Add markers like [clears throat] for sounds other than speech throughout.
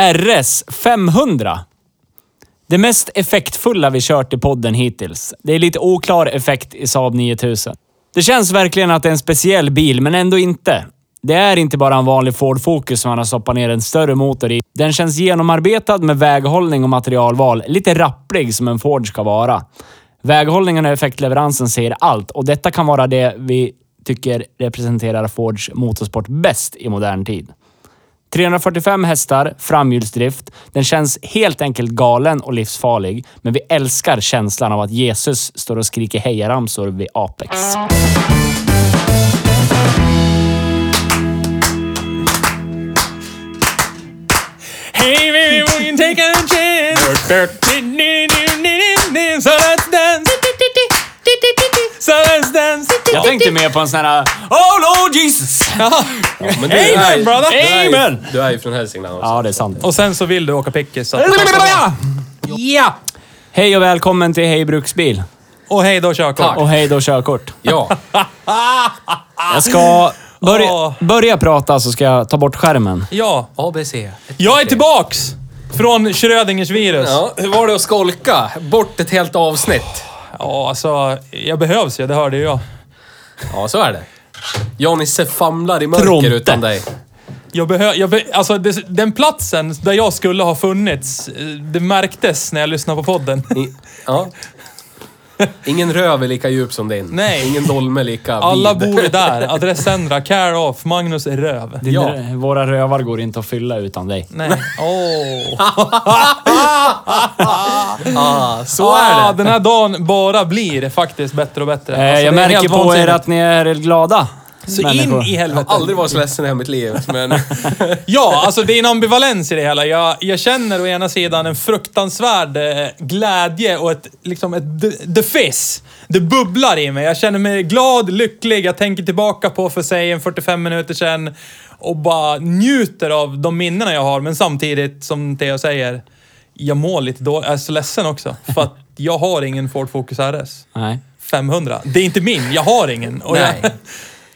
RS 500. Det mest effektfulla vi kört i podden hittills. Det är lite oklar effekt i Saab 9000. Det känns verkligen att det är en speciell bil, men ändå inte. Det är inte bara en vanlig Ford Focus som man har stoppat ner en större motor i. Den känns genomarbetad med väghållning och materialval. Lite rapplig som en Ford ska vara. Väghållningen och effektleveransen säger allt och detta kan vara det vi tycker representerar Fords motorsport bäst i modern tid. 345 hästar, framhjulsdrift. Den känns helt enkelt galen och livsfarlig, men vi älskar känslan av att Jesus står och skriker hejaramsor vid Apex. Hey baby, we can take a chance. So let's dance. So let's dance. Jag tänkte mer på en sån här Oh Lord Jesus! Ja. Men du Amen, är, brother. Du är, ju- Amen. du är ju från Hälsingland också. Ja, det är sant. Och sen så vill du åka pickis. Så. Ja! Hej och välkommen till Hej Bruksbil. Och hej då körkort. Tack. Och hej då körkort. Ja. [laughs] Jag ska börja, Åh. börja prata så ska jag ta bort skärmen. Ja, ABC. jag är tillbaks! Från Schrödingers virus. Ja. Ja, hur var det att skolka? Bort ett helt avsnitt. alltså, jag behövs ju. Det hörde ju jag. Ja, så är det. Johnny famlar i mörker Tronte. utan dig. Jag behö, jag be, alltså, det, den platsen där jag skulle ha funnits, eh, det märktes när jag lyssnade på podden. I, ja. Ingen röv är lika djup som din. Nej. Ingen dolme lika Alla vid. bor där. Adressändra, care off, Magnus Röv. Din, Ja. Våra rövar går inte att fylla utan dig. Nej. Åh. [laughs] Ah, så ah, är det. Den här dagen bara blir faktiskt bättre och bättre. Eh, Alltså, jag det är märker på er vansinnigt. att ni är glada. Så människor. in i Jag helvete. har aldrig varit så ledsen i hela mitt liv. Men... [laughs] Ja, alltså det är en ambivalens i det hela. Jag, jag känner å ena sidan en fruktansvärd eh, glädje och ett, liksom ett d- the fizz. Det bubblar i mig. Jag känner mig glad, lycklig. Jag tänker tillbaka på för sig en 45 minuter sedan och bara njuter av de minnena jag har. Men samtidigt, som Theo säger, jag mår lite dåligt. Jag är så ledsen också. För att jag har ingen Ford Focus RS. Nej. 500. Det är inte min. Jag har ingen. Och Nej. Jag,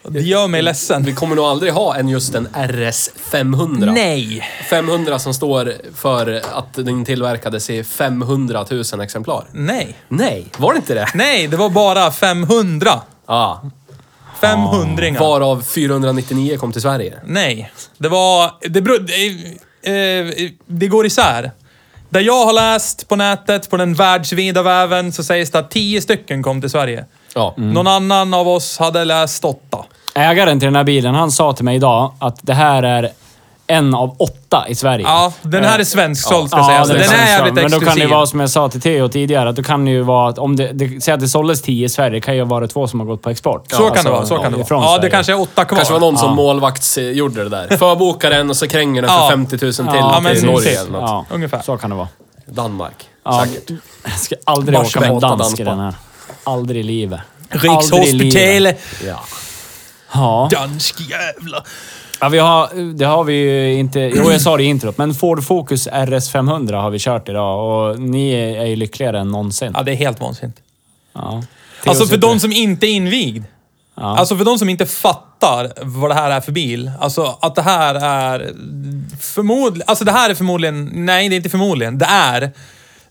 det gör mig ledsen. Vi kommer nog aldrig ha en just en RS 500. Nej. 500 som står för att den tillverkades i 500 000 exemplar. Nej. Nej, var det inte det? Nej, det var bara 500. Ja. 500 Varav 499 kom till Sverige. Nej, det var... Det, beror, det, eh, det går isär. Där jag har läst på nätet, på den världsvida väven, så sägs det att 10 stycken kom till Sverige. Ja. Någon annan av oss hade läst åtta. Ägaren till den här bilen, han sa till mig idag att det här är en av åtta i Sverige. Ja, den här är svensksåld ska Ja, sägas. den Den, är jävligt Men då exklusiv. kan det vara som jag sa till Theo tidigare, att då kan det ju vara att om det, det säg att det såldes 10 i Sverige, det kan ju vara två som har gått på export. Så kan Alltså, det vara, så kan det vara. Ja, det kanske är åtta kvar. kanske var någon som Ja. målvakts eh, gjorde det där. Förbokade den och så kränger den för Ja. 50 000 till, Ja, men till precis. Norge eller något. Ja, Ungefär. Så kan det vara. Danmark. Ja, Säkert. jag ska aldrig Bara åka med en dansk i den här. Aldrig i livet. Aldrig i livet. Rikshospital. Ja. Ja. Dansk jävla. ja, vi har, det har vi ju inte... Jo, jag sa det i introt, men Ford Focus RS 500 har vi kört idag och ni är ju lyckligare än någonsin. Ja, det är helt vansinnigt. Ja. Alltså för de som inte är invigd. Ja. Alltså för de som inte fattar vad det här är för bil. Alltså att det här är förmodligen... Alltså det här är förmodligen... Nej, det är inte förmodligen. Det är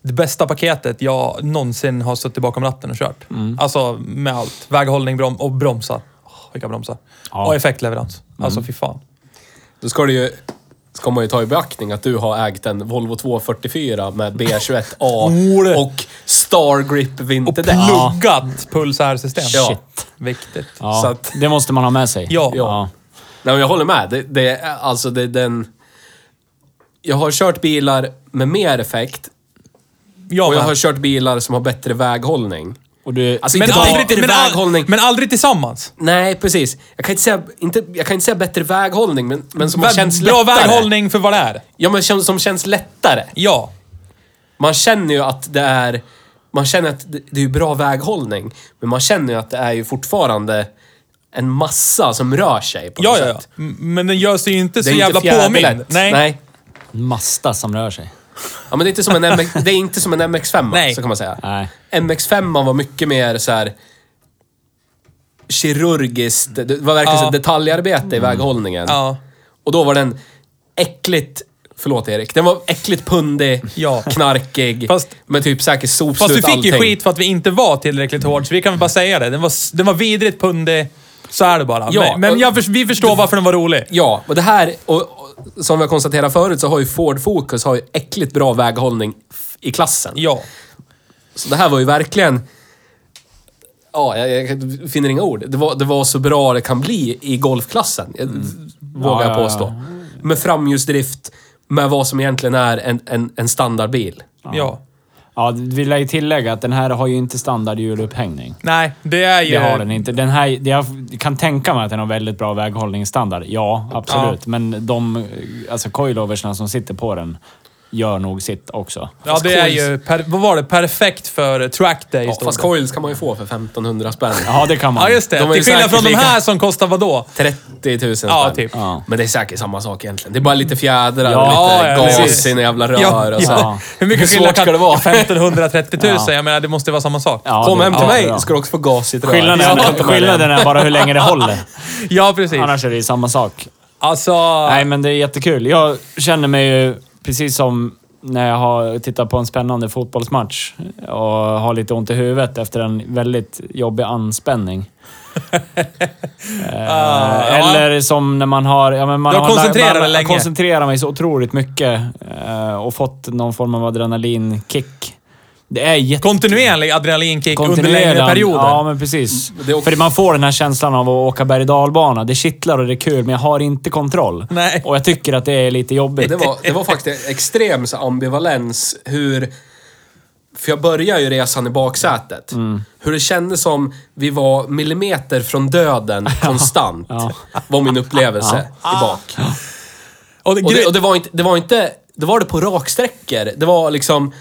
det bästa paketet jag någonsin har suttit bakom ratten och kört. Mm. Alltså med allt. Väghållning brom och bromsar. Oh, vilka bromsar. Ja. Mm. Och effektleverans. Alltså fy fan. Då ska du ju ska man ju ta i beaktning att du har ägt en Volvo 244 med B21A [laughs] Ole. och Star Grip Och vinterdäck. pluggat pulsärsystem. Ja. Shit. Viktigt. Ja, Så att- det måste man ha med sig. Ja. ja. Nej, men jag håller med. Det, det är alltså det, den... Jag har kört bilar med mer effekt Jag och jag har kört bilar som har bättre väghållning. Och du... Alltså men, inte bara aldrig, men, väghållning. men aldrig tillsammans. Nej, precis. Jag kan inte säga, inte, jag kan inte säga bättre väghållning, men, men som Vä- känns Bra lättare. väghållning för vad det är. Ja, men som, som känns lättare. Ja. Man känner ju att det är... Man känner att det, det är ju bra väghållning, men man känner ju att det är ju fortfarande en massa som rör sig på Ja, något ja, ja. sätt. M- Men den gör sig ju inte Det så jävla påmind. Nej. Nej. Masta som rör sig. Ja, men det är inte som en, MX, [laughs] det är inte som en MX5, Nej. så kan man säga. Nej. MX5 var mycket mer så här kirurgiskt. Det var verkligen Ja. så detaljarbete i väghållningen. Ja. Och då var den äckligt... Förlåt Erik. Den var äckligt pundig, Ja. knarkig, Fast- med typ säkert sopslut Fast vi fick ju allting. skit för att vi inte var tillräckligt hård, så vi kan väl bara säga det. Den var, den var vidrigt pundig. Så är det bara. Ja, men men jag, vi förstår varför den var rolig. Ja, och det här, och, som vi har konstaterat förut, så har ju Ford Focus har ju äckligt bra väghållning i klassen. Ja. Så det här var ju verkligen... Ja, jag, jag finner inga ord. Det var, det var så bra det kan bli i golfklassen, jag, vågar Ja, jag ja, påstå. Med framhjulsdrift, med vad som egentligen är en, en, en standardbil. Ja. Ja, vi lär ju tillägga att den här har ju inte standard hjulupphängning. Nej, det är ju... Det har den inte. Den här, jag kan tänka mig att den har väldigt bra väghållningsstandard. Ja, absolut. Men de alltså coiloversna som sitter på den gör nog sitt också. Ja, Fast det är ju... Per, vad var det? Perfekt för track day. Ja, fast det. coils kan man ju få för 1500 spänn. Ja, det kan man. Ja, just det. De Till skillnad från de här som kostar vad då? 30 000 spänn. Ja, typ. Ja. Men det är säkert samma sak egentligen. Det är bara lite fjädrar Ja, och lite ja, gas precis. i en jävla rör Ja, och så. ja. Hur mycket Hur skillnad kan ska det vara? [laughs] 1530 000. Ja. Jag menar, det måste vara samma sak. Ja, Kom det- hem till ja, mig ska du också få gas i ett rör. Skillnaden, Ja, är, skillnaden är bara hur länge det håller. Ja, precis. Annars är det ju samma sak. Alltså... Nej, men det är jättekul. Jag känner mig ju precis som när jag har tittat på en spännande fotbollsmatch och har lite ont i huvudet efter en väldigt jobbig anspänning. [laughs] Eh, Ah, ja. Eller som när man har... Ja, men man Du har koncentrerat man, dig länge. Koncentrerar mig så otroligt mycket eh, och fått någon form av adrenalinkick. Det är jätte... Kontinuerlig adrenalinkick under längre perioder. Ja, men precis. det är också- För man får den här känslan av att åka berg dalbana. Det kittlar och det är kul, men jag har inte kontroll. Nej. Och jag tycker att det är lite jobbigt. Det var, det var faktiskt extrem så ambivalens hur... För jag började ju resan i baksätet. Mm. Hur det kändes som vi var millimeter från döden [laughs] konstant. Ja. Var min upplevelse i bak. Och det, Och det, och det var inte... Det var inte... Det var det på raksträckor. Det var liksom...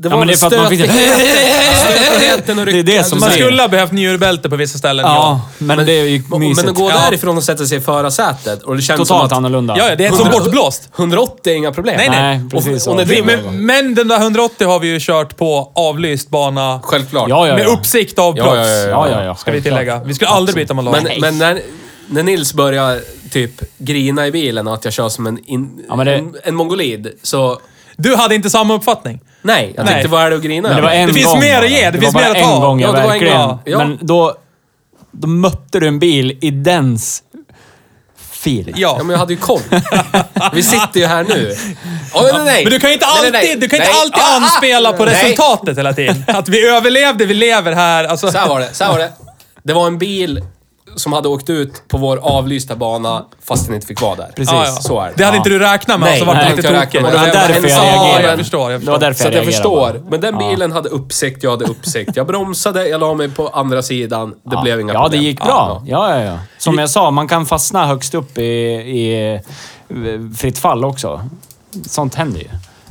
Det Ja, var men det är för att man fick... och Det är det som man säger. skulle ha behövt njurbälte på vissa ställen. Ja, men det är ju Men, mysigt. men att gå Ja. därifrån och sätta sig i förarsätet och det känns Totalt som att... annorlunda. Ja, ja, det är som 100 bortblåst. 180 är inga problem. Nej, nej. Nej, precis Och- och det- Men, men den där 180 har vi ju kört på avlyst bana. Självklart. Ja, ja, Med ja. uppsikt av Ja, proffs. ja, ja, Ja, ja, ja. Ska vi tillägga. Vi skulle aldrig byta Malone. Men, men när, när Nils börjar typ grina i bilen och att jag kör som en, in, Ja, men det- en, en mongolid, så... Du hade inte samma uppfattning. Nej, jag Nej. tänkte vad är det att grina Men det var en Det finns gång mer att ge, det finns var mer bara att ta. en gång Ja, det var en verkligen... gång. Ja. Men då, då mötte du en bil i dens fil. Ja. Ja, men jag hade ju koll. Vi sitter ju här nu. Oh, nej, nej. Men du kan ju inte Nej, alltid, nej, nej. Du kan inte Nej. alltid Ah, ah. anspela på Nej. resultatet hela tiden. Att vi överlevde, vi lever här. Alltså, Så här var det, så här var det. Det var en bil som hade åkt ut på vår avlysta bana fast den inte fick vara där. Precis. ja, ja. Så är det. Det hade Ja. inte du räknat med, Nej, och så vart det nej, lite tokigt. det var Jag därför jag Ja, reagerade. jag förstår. Jag Det var förstår. därför Så jag reagerade förstår. bara. Men den Ja. bilen hade uppsikt, jag hade uppsikt. Jag bromsade, jag la mig på andra sidan. Det Ja. blev inga Ja, problem. det gick bra. Ja, ja, ja. Som jag sa, man kan fastna högst upp i, i fritt fall också. Sånt händer ju.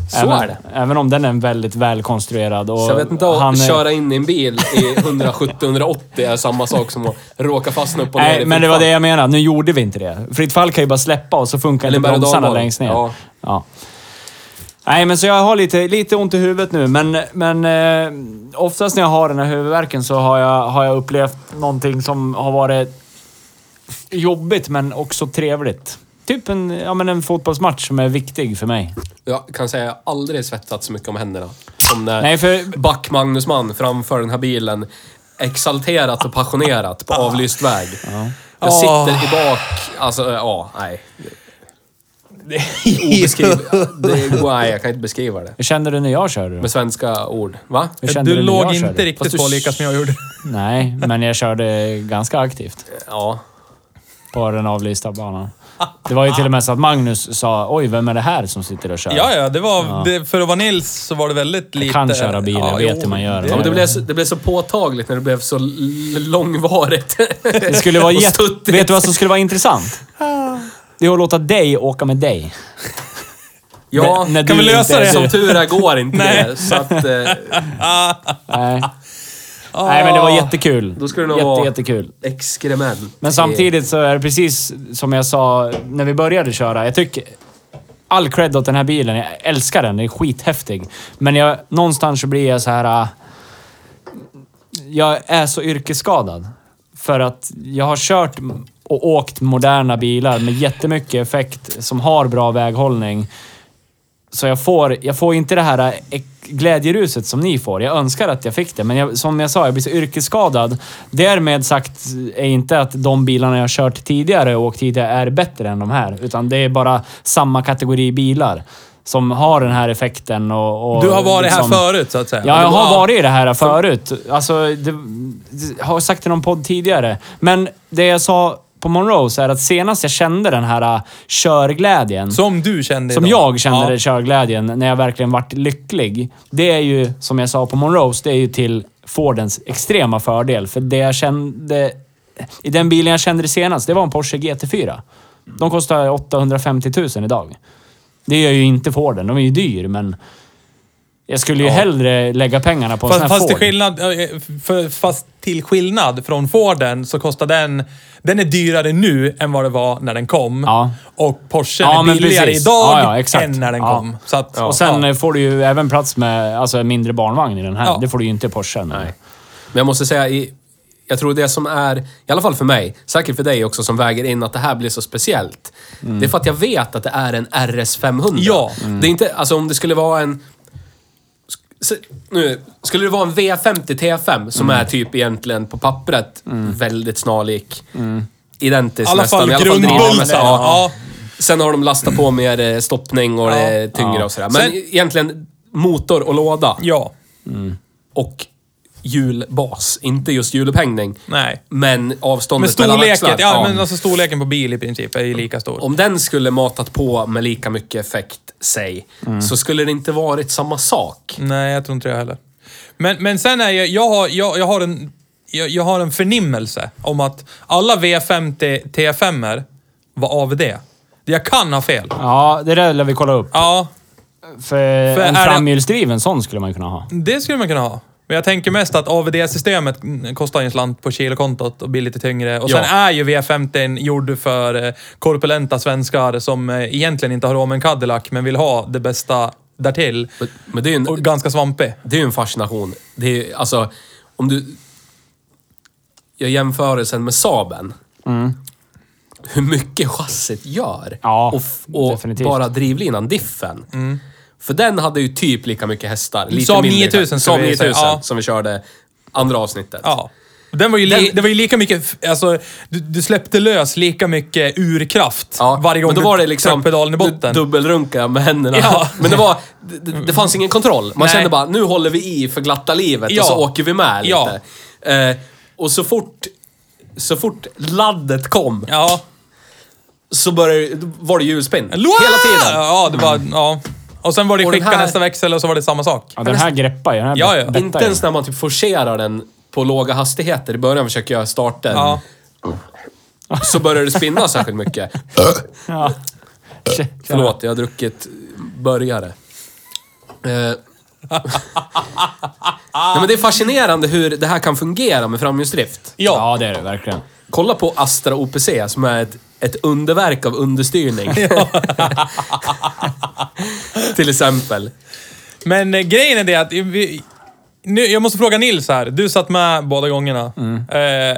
Så även, är det. Även om den är väldigt välkonstruerad. Och Så jag vet inte, att han är- köra in i en bil i 170-180 är samma sak som att råka fastna upp och ner Nej, men det var det jag menade. Nu gjorde vi inte det. Fritt fall kan ju bara släppa och så funkar inte bromsarna längst ner. Ja. Ja. Nej, men så jag har lite, lite ont i huvudet nu, men, men eh, oftast när jag har den här huvudvärken så har jag, har jag upplevt någonting som har varit jobbigt, men också trevligt. Typ en, ja, men en fotbollsmatch som är viktig för mig. Jag kan säga att jag aldrig svettats så mycket om händerna. Som när Nej, för Back Magnusman framför den här bilen exalterat och passionerat på avlyst väg. Jag sitter i bak, alltså ja, nej. [laughs] Obeskriv... det, nej, jag kan inte beskriva det. Hur kände du när jag körde då? Med svenska ord. Va? Hur kände Du när låg inte körde? riktigt du- på lika som jag gjorde. Nej, men jag körde ganska aktivt Ja. på den avlysta banan. Det var ju till och med så att Magnus sa oj, vem är det här som sitter och kör? Ja, ja, det var... Det, för att vara Nils så var det väldigt lite... kan köra bil, jag vet hur man gör. ja men det, blev så, det blev så påtagligt när det blev så långvarigt. Det skulle vara [laughs] jätte... Vet du vad som skulle vara intressant? [laughs] Det är att låta dig åka med dig. Ja, När- när Kan du vi lösa det? som tur är går inte [laughs] Nej. det. Så att, eh, Nej. Nej, men det var jättekul. Då skulle det nog Jätte, vara- jättekul. exkrement. Men samtidigt så är det precis som jag sa när vi började köra. Jag tycker... All cred åt den här bilen. Jag älskar den. Den är skithäftig. Men jag, någonstans så blir jag så här... äh, Jag är så yrkesskadad. För att jag har kört och åkt moderna bilar med jättemycket effekt som har bra väghållning. Så jag får, jag får inte det här glädjeruset som ni får. Jag önskar att jag fick det, men jag, som jag sa, jag blir så yrkesskadad. Därmed sagt är inte att de bilarna jag kört tidigare och åkt tidigare är bättre än de här. Utan det är bara samma kategori bilar som har den här effekten och... och Du har varit liksom- här förut, så att säga. Ja, jag har varit i det här förut. Alltså, det, det, har jag sagt i någon podd tidigare. Men det jag sa på Monrose är att senast jag kände den här uh, körglädjen. Som du kände Som idag. jag kände Ja. körglädjen när jag verkligen vart lycklig. Det är ju, som jag sa på Monrose, det är ju till Fordens extrema fördel. För det jag kände... I den bilen jag kände det senast, det var en Porsche GT4. De kostar 850 000 idag. Det gör ju inte Forden. De är ju dyr, men... Jag skulle ju hellre lägga pengarna på en sån Fast, här fast, till Ford. skillnad, eh, för, fast till skillnad från Forden så kostar den... Den är dyrare nu än vad det var när den kom. Ja. Och Porsche Ja, är billigare precis. idag Ja, ja, än när den Ja. kom. Så att, Och sen ja. eh, får du ju även plats med alltså, en mindre barnvagn i den här. Ja. Det får du ju inte i Porsche. Nej. Men jag måste säga, i, jag tror det som är, i alla fall för mig, säkert för dig också som väger in att det här blir så speciellt. Det är för att jag vet att det är en RS 500. Ja. Det är inte, alltså om det skulle vara en... s- Nu, skulle det vara en V50 T5 som är typ egentligen på pappret väldigt snarlik. Identisk I alla fall nästan. grundbulten. Ja. Ja. Sen har de lastat på mer eh, stoppning och det är tyngre Ja. och sådär. Men Sen- egentligen motor och låda ja. och hjulbas. Inte just hjulupphängning. Nej. Men Men avståndet mellan storleken, axlar. ja, men alltså storleken på bil i princip är ju lika stor. Om den skulle matat på med lika mycket effekt, säg, Mm. så skulle det inte varit samma sak. Nej, jag tror inte det heller. Men, men sen är jag, jag har, jag, jag har en, jag, jag har en förnimmelse om att alla V50 T5 var AVD. Jag kan ha fel. Ja, det där lär vi kolla upp. Ja, För, För en är det- framhjulsdriven sån skulle man kunna ha. det skulle man kunna ha. Men jag tänker mest att AVD-systemet kostar ju en slant på kilokontot och blir lite tyngre. Och sen Ja. är ju V50 gjord för eh, korpulenta svenskar som eh, egentligen inte har råd med en Cadillac, men vill ha det bästa därtill. Men, men det är ju Och en, ganska svampig. det är ju en fascination. Det är ju, alltså, om du... Jag jämförelsen med Saaben. Hur mycket chassit gör. Ja, och, och definitivt. bara drivlinan, diffen. För den hade ju typ lika mycket hästar. Lite Saab mindre 9000 kanske. ska Saab vi 9000 säga, ja. som vi körde andra avsnittet. Ja. Den var ju Den- det var ju lika mycket, alltså, du, du släppte lös lika mycket urkraft Ja, varje gång men då var det liksom pedalen i botten. du- dubbelrunka med händerna. Ja. [laughs] Men det var... Det, det fanns ingen kontroll. Man Nej. kände bara, nu håller vi i för glatta livet Ja. och så åker vi med Ja. lite. Eh, och så fort... Så fort laddet kom Ja. så började, var det hjulspinn. Hela tiden. Ja, det var... Ja. Och sen var det Och skicka här- nästa växel och så var det samma sak. Ja, den här greppar ju. Den här Ja, ja. Inte ens när man typ forcerar den på låga hastigheter. I början försöker jag starta den. Ja. [laughs] Så börjar det spinna särskilt mycket. [laughs] Ja. Förlåt, jag har druckit börjare. Eh. [laughs] Nej, men det är fascinerande hur det här kan fungera med framhjulsdrift. Ja. Ja, det är det verkligen. Kolla på Astra OPC som är ett, ett underverk av understyrning. [laughs] [laughs] Till exempel. Men eh, grejen är det att vi, nu, jag måste fråga Nils här. Du satt med båda gångerna. Mm. Eh,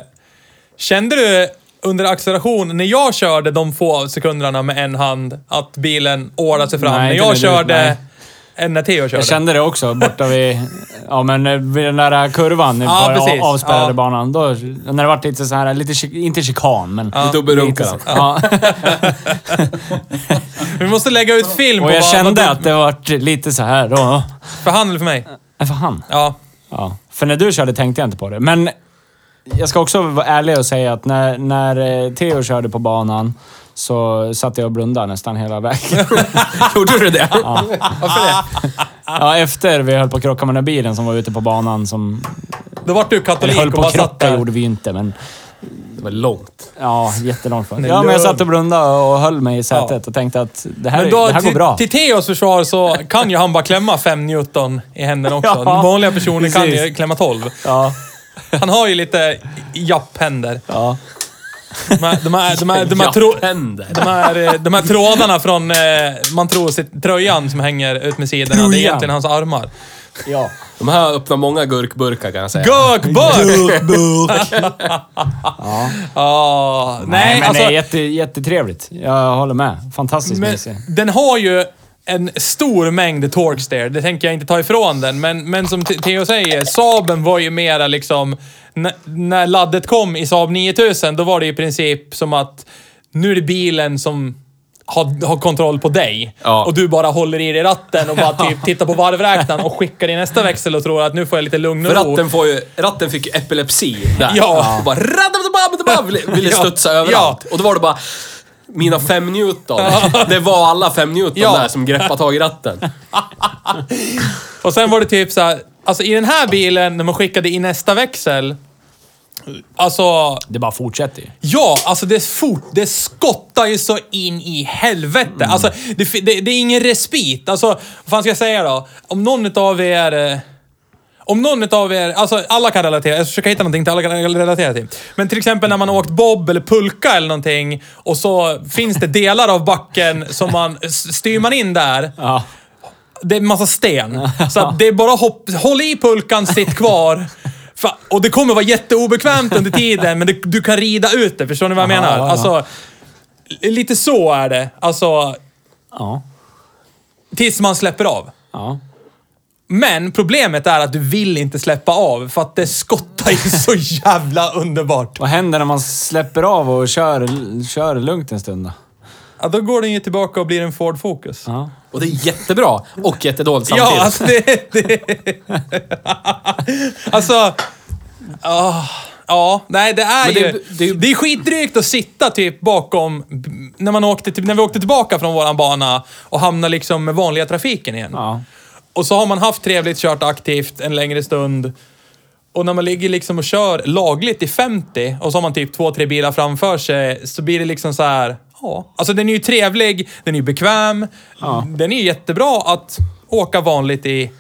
kände du under acceleration, när jag körde de få sekunderna med en hand, att bilen årade sig fram? Nej, när inte jag du- körde än när Theo körde. Jag kände det också borta vid, [laughs] ja, men eh, vid den där kurvan Ja, på a- avspärrade Ja. banan. Då, när det var lite så här, lite, inte chikan, men... Ja. Lite så. Ja. [laughs] Vi måste lägga ut film Och på jag vad- kände vad- att det var lite så här då. För han eller för mig? Nej, för han. Ja. Ja. För när du körde tänkte jag inte på det. Men jag ska också vara ärlig och säga att när, när eh, Theo körde på banan så satt jag och blundade nästan hela vägen. [laughs] Gjorde du det? Varför det? Ja, efter vi höll på att krocka med den där bilen som var ute på banan som... Då vart du Eller katolik höll och på bara att satt krocka där. gjorde vi ju inte, men... Det var långt. Ja, jättelångt från. Men Ja, men jag satt och blundade och höll mig i sätet och tänkte att det här, Men då, det här går till, bra. till Theos försvar så kan ju han bara klämma 5 Newton i händerna också. Ja, Vanliga personer kan ju klämma 12. Ja, Han har ju lite japphänder. ja. De här, de här, de här, de här, tro, Japphänder. de här, de här trådarna från, eh, man tror, sitt, tröjan som hänger ut med sidorna. Det är egentligen hans armar. ja. De här öppnar många gurkburkar kan jag säga. Gurkburk! [laughs] Ja. Nej, Nej, men alltså... det är jätte, jättetrevligt. Jag håller med. Fantastiskt Men mysig. den har ju en stor mängd torques där. Det tänker jag inte ta ifrån den. Men, men som Theo säger, Saaben var ju mera liksom... När laddet kom i Saab 9000, då var det i princip som att nu är det bilen som har, har kontroll på dig. Ja. Och du bara håller i dig ratten och bara typ tittar på varvräknaren och skickar i nästa växel och tror att nu får jag lite lugn och För ro. ratten, får ju, ratten fick ju epilepsi där. Ja. Och bara ville, [laughs] Ja. studsa överallt. Och då var det bara mina fem Newton. Det var alla fem Newton Ja. där som greppade tag i ratten. [laughs] Och sen var det typ så här, alltså i den här bilen, när man skickade i nästa växel, alltså... Det bara fortsätter ju. Ja, alltså det är fort. Det skottar ju så in i helvete. Mm. Alltså, det, fi- det, det är ingen respit. Alltså, vad fan ska jag säga då? Om någon av er... eh, Om någon av er, alltså alla kan relatera, jag ska försöka hitta någonting till alla kan relatera till. Men till exempel när man har åkt bob eller pulka eller någonting och så finns det delar av backen som man, styr man in där, Ja. det är en massa sten. Så att det är bara hopp, håll i pulkan, sitt kvar. Och det kommer vara jätteobekvämt under tiden, men det, du kan rida ut det. Förstår ni vad jag menar? ja, ja. Alltså, lite så är det. Alltså, Ja. tills man släpper av. Ja. Men problemet är att du vill inte släppa av, för att det skottar ju så jävla underbart. Vad händer när man släpper av och kör, kör lugnt en stund då? Ja, då går den ju tillbaka och blir en Ford Focus. Ja. Och det är jättebra och jättedåligt samtidigt. Ja, alltså det... det [laughs] alltså... ah, ja, nej det är Men det- ju... Det, det- är skitdrygt att sitta typ bakom... När, man åkte, till- när vi åkte tillbaka från våran bana och hamnade liksom med vanliga trafiken igen. Ja. Och så har man haft trevligt, kört aktivt en längre stund. Och när man ligger liksom och kör lagligt i 50 och så har man typ två, tre bilar framför sig så blir det liksom så här. Ja, alltså den är ju trevlig, den är ju bekväm, den är ju jättebra att åka vanligt i.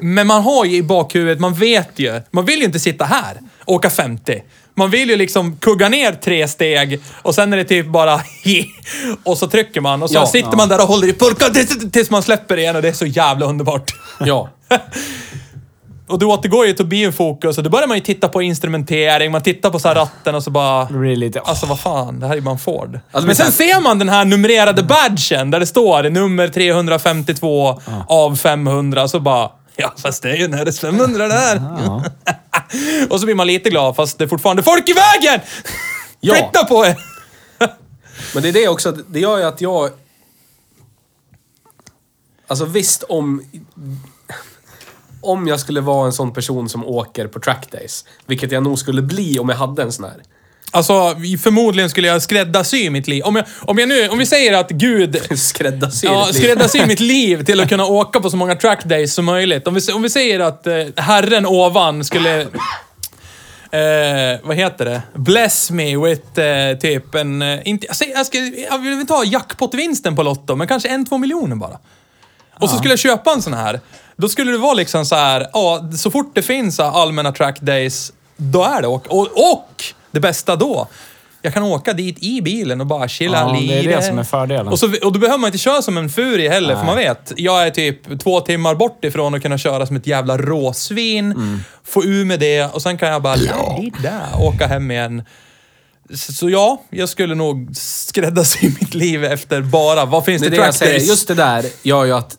Men man har ju i bakhuvudet, man vet ju, man vill ju inte sitta här och åka 50. Man vill ju liksom kugga ner tre steg och sen är det typ bara [laughs] och så trycker man och så Ja. sitter man där och håller i pulkan tills, tills man släpper igen och det är så jävla underbart. Ja. [laughs] Och du återgår ju till att bli en fokus och då börjar man ju titta på instrumentering, man tittar på så här ratten och så bara... Det blir lite... Alltså vad fan, det här är ju bara en Ford. Alltså, men sen men sen- ser man den här numrerade badgen där det står nummer 352 av 500 så bara... [laughs] Ja, fast det är ju RS 500 där. [laughs] och så blir man lite glad fast det är fortfarande folk i vägen! [laughs] Ja. Flytta på er! Men det är det också, det gör ju att jag... Alltså visst om... Om jag skulle vara en sån person som åker på trackdays, vilket jag nog skulle bli om jag hade en sån här. Alltså, förmodligen skulle jag skräddarsy mitt liv. Om, jag, om, jag nu, om vi säger att Gud [laughs] Skräddarsy Ja, skräddarsy mitt [laughs] liv till att kunna åka på så många trackdays som möjligt. Om vi, om vi säger att eh, Herren ovan skulle... Eh, vad heter det? Bless me with eh, typ en... Eh, inte, jag, säger, jag, ska, jag vill inte ha jackpot-vinsten på Lotto, men kanske en, två miljoner bara. Och så skulle jag köpa en sån här. Då skulle det vara liksom så här, ja, så fort det finns allmänna trackdays, då är det åk. Och, och det bästa då, jag kan åka dit i bilen och bara chilla Ja, det är lite. det som är fördelen. Och, så, och då behöver man inte köra som en furie heller, för Nej. man vet. Jag är typ två timmar bort ifrån att kunna köra som ett jävla råsvin. Mm. Få ur med det och sen kan jag bara där, åka hem igen. Så, så ja, jag skulle nog skräddarsy [laughs] mitt liv efter bara, vad finns Det det, det jag säger. trackdays? Just det där gör ju att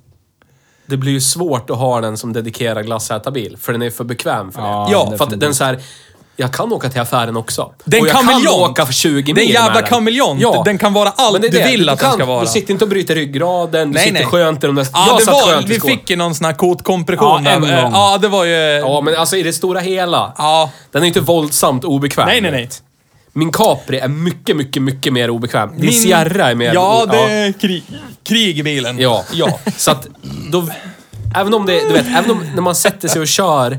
det blir ju svårt att ha den som dedikerad glassätarbil. För den är för bekväm för det. Ja, Ja, för att den så här. Jag kan åka till affären också. Den och jag kameleont. kan åka för 20 Den mil jävla med den. kameleont, den kan vara allt du vill att den kan, ska vara. Du sitter inte och bryter ryggraden, du Nej, sitter nej. skönt i de där... Ja, jag det satt var, skönt i vi skål. fick ju någon sån här kotkompression. Ja, en där. gång. Ja, det var ju... Ja, men alltså i det stora hela. Ja. Den är inte våldsamt obekväm. Nej, nej, nej. Min Capri är mycket, mycket, mycket mer obekväm. Din Min- Sierra är mer... Ja, det är krig, krig i bilen. Ja. ja. Så att då... Även om det, du vet, även om när man sätter sig och kör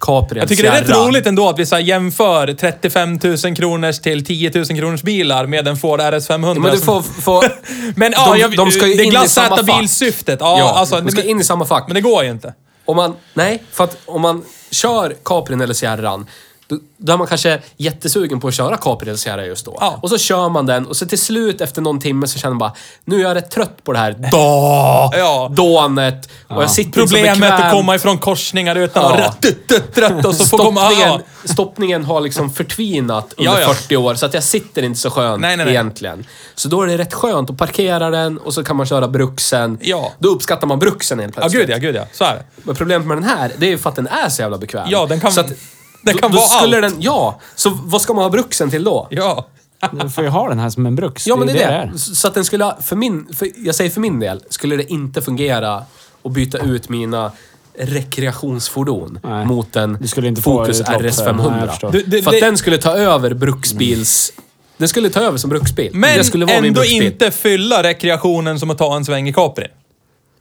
Capri Jag tycker det är rätt roligt ändå att vi så jämför 35 000 kronors till 10 000 kronors bilar med en Ford RS 500. Men du får... får [laughs] Men ja, de, jag, de ska ju det in i samma glassäta fack. bilsyftet. Ja, Ja, alltså, de ska men, in i samma fack. men det går ju inte. Om man, nej, för att om man kör Caprin eller Sierran, då, då är man kanske jättesugen på att köra Capri Sierra just då. Ja. Och så kör man den och så till slut efter någon timme så känner man bara, nu är jag rätt trött på det här [laughs] då, Ja. dånet. Och jag sitter så Problemet bekväm. att komma ifrån korsningar utan Ja. rätt, rätt, rätt, rätt och så få komma... Stoppningen, Ja. stoppningen har liksom förtvinat under Ja, ja. 40 år, så att jag sitter inte så skönt Nej, nej, nej. egentligen. Så då är det rätt skönt att parkera den och så kan man köra bruxen. Ja. Då uppskattar man bruxen helt ja, plötsligt. gud ja, gud ja. Så är det. Men problemet med den här, det är ju för att den är så jävla bekväm. Ja, den kan- så att, den kan då, vara då skulle allt. Den, ja, så vad ska man ha bruxen till då? Ja. Du får ju ha den här som en brux. Ja, men det är det. är. Så att den skulle, för min, för, jag säger för min del, skulle det inte fungera att byta ut mina rekreationsfordon Nej. mot en Du skulle inte få Focus RS nej, jag 500. förstår. Du- det- för att det- den skulle ta över bruksbils... Den skulle ta över som bruksbil. Men det skulle vara min ändå bruksbil. inte fylla rekreationen som att ta en sväng i Capri.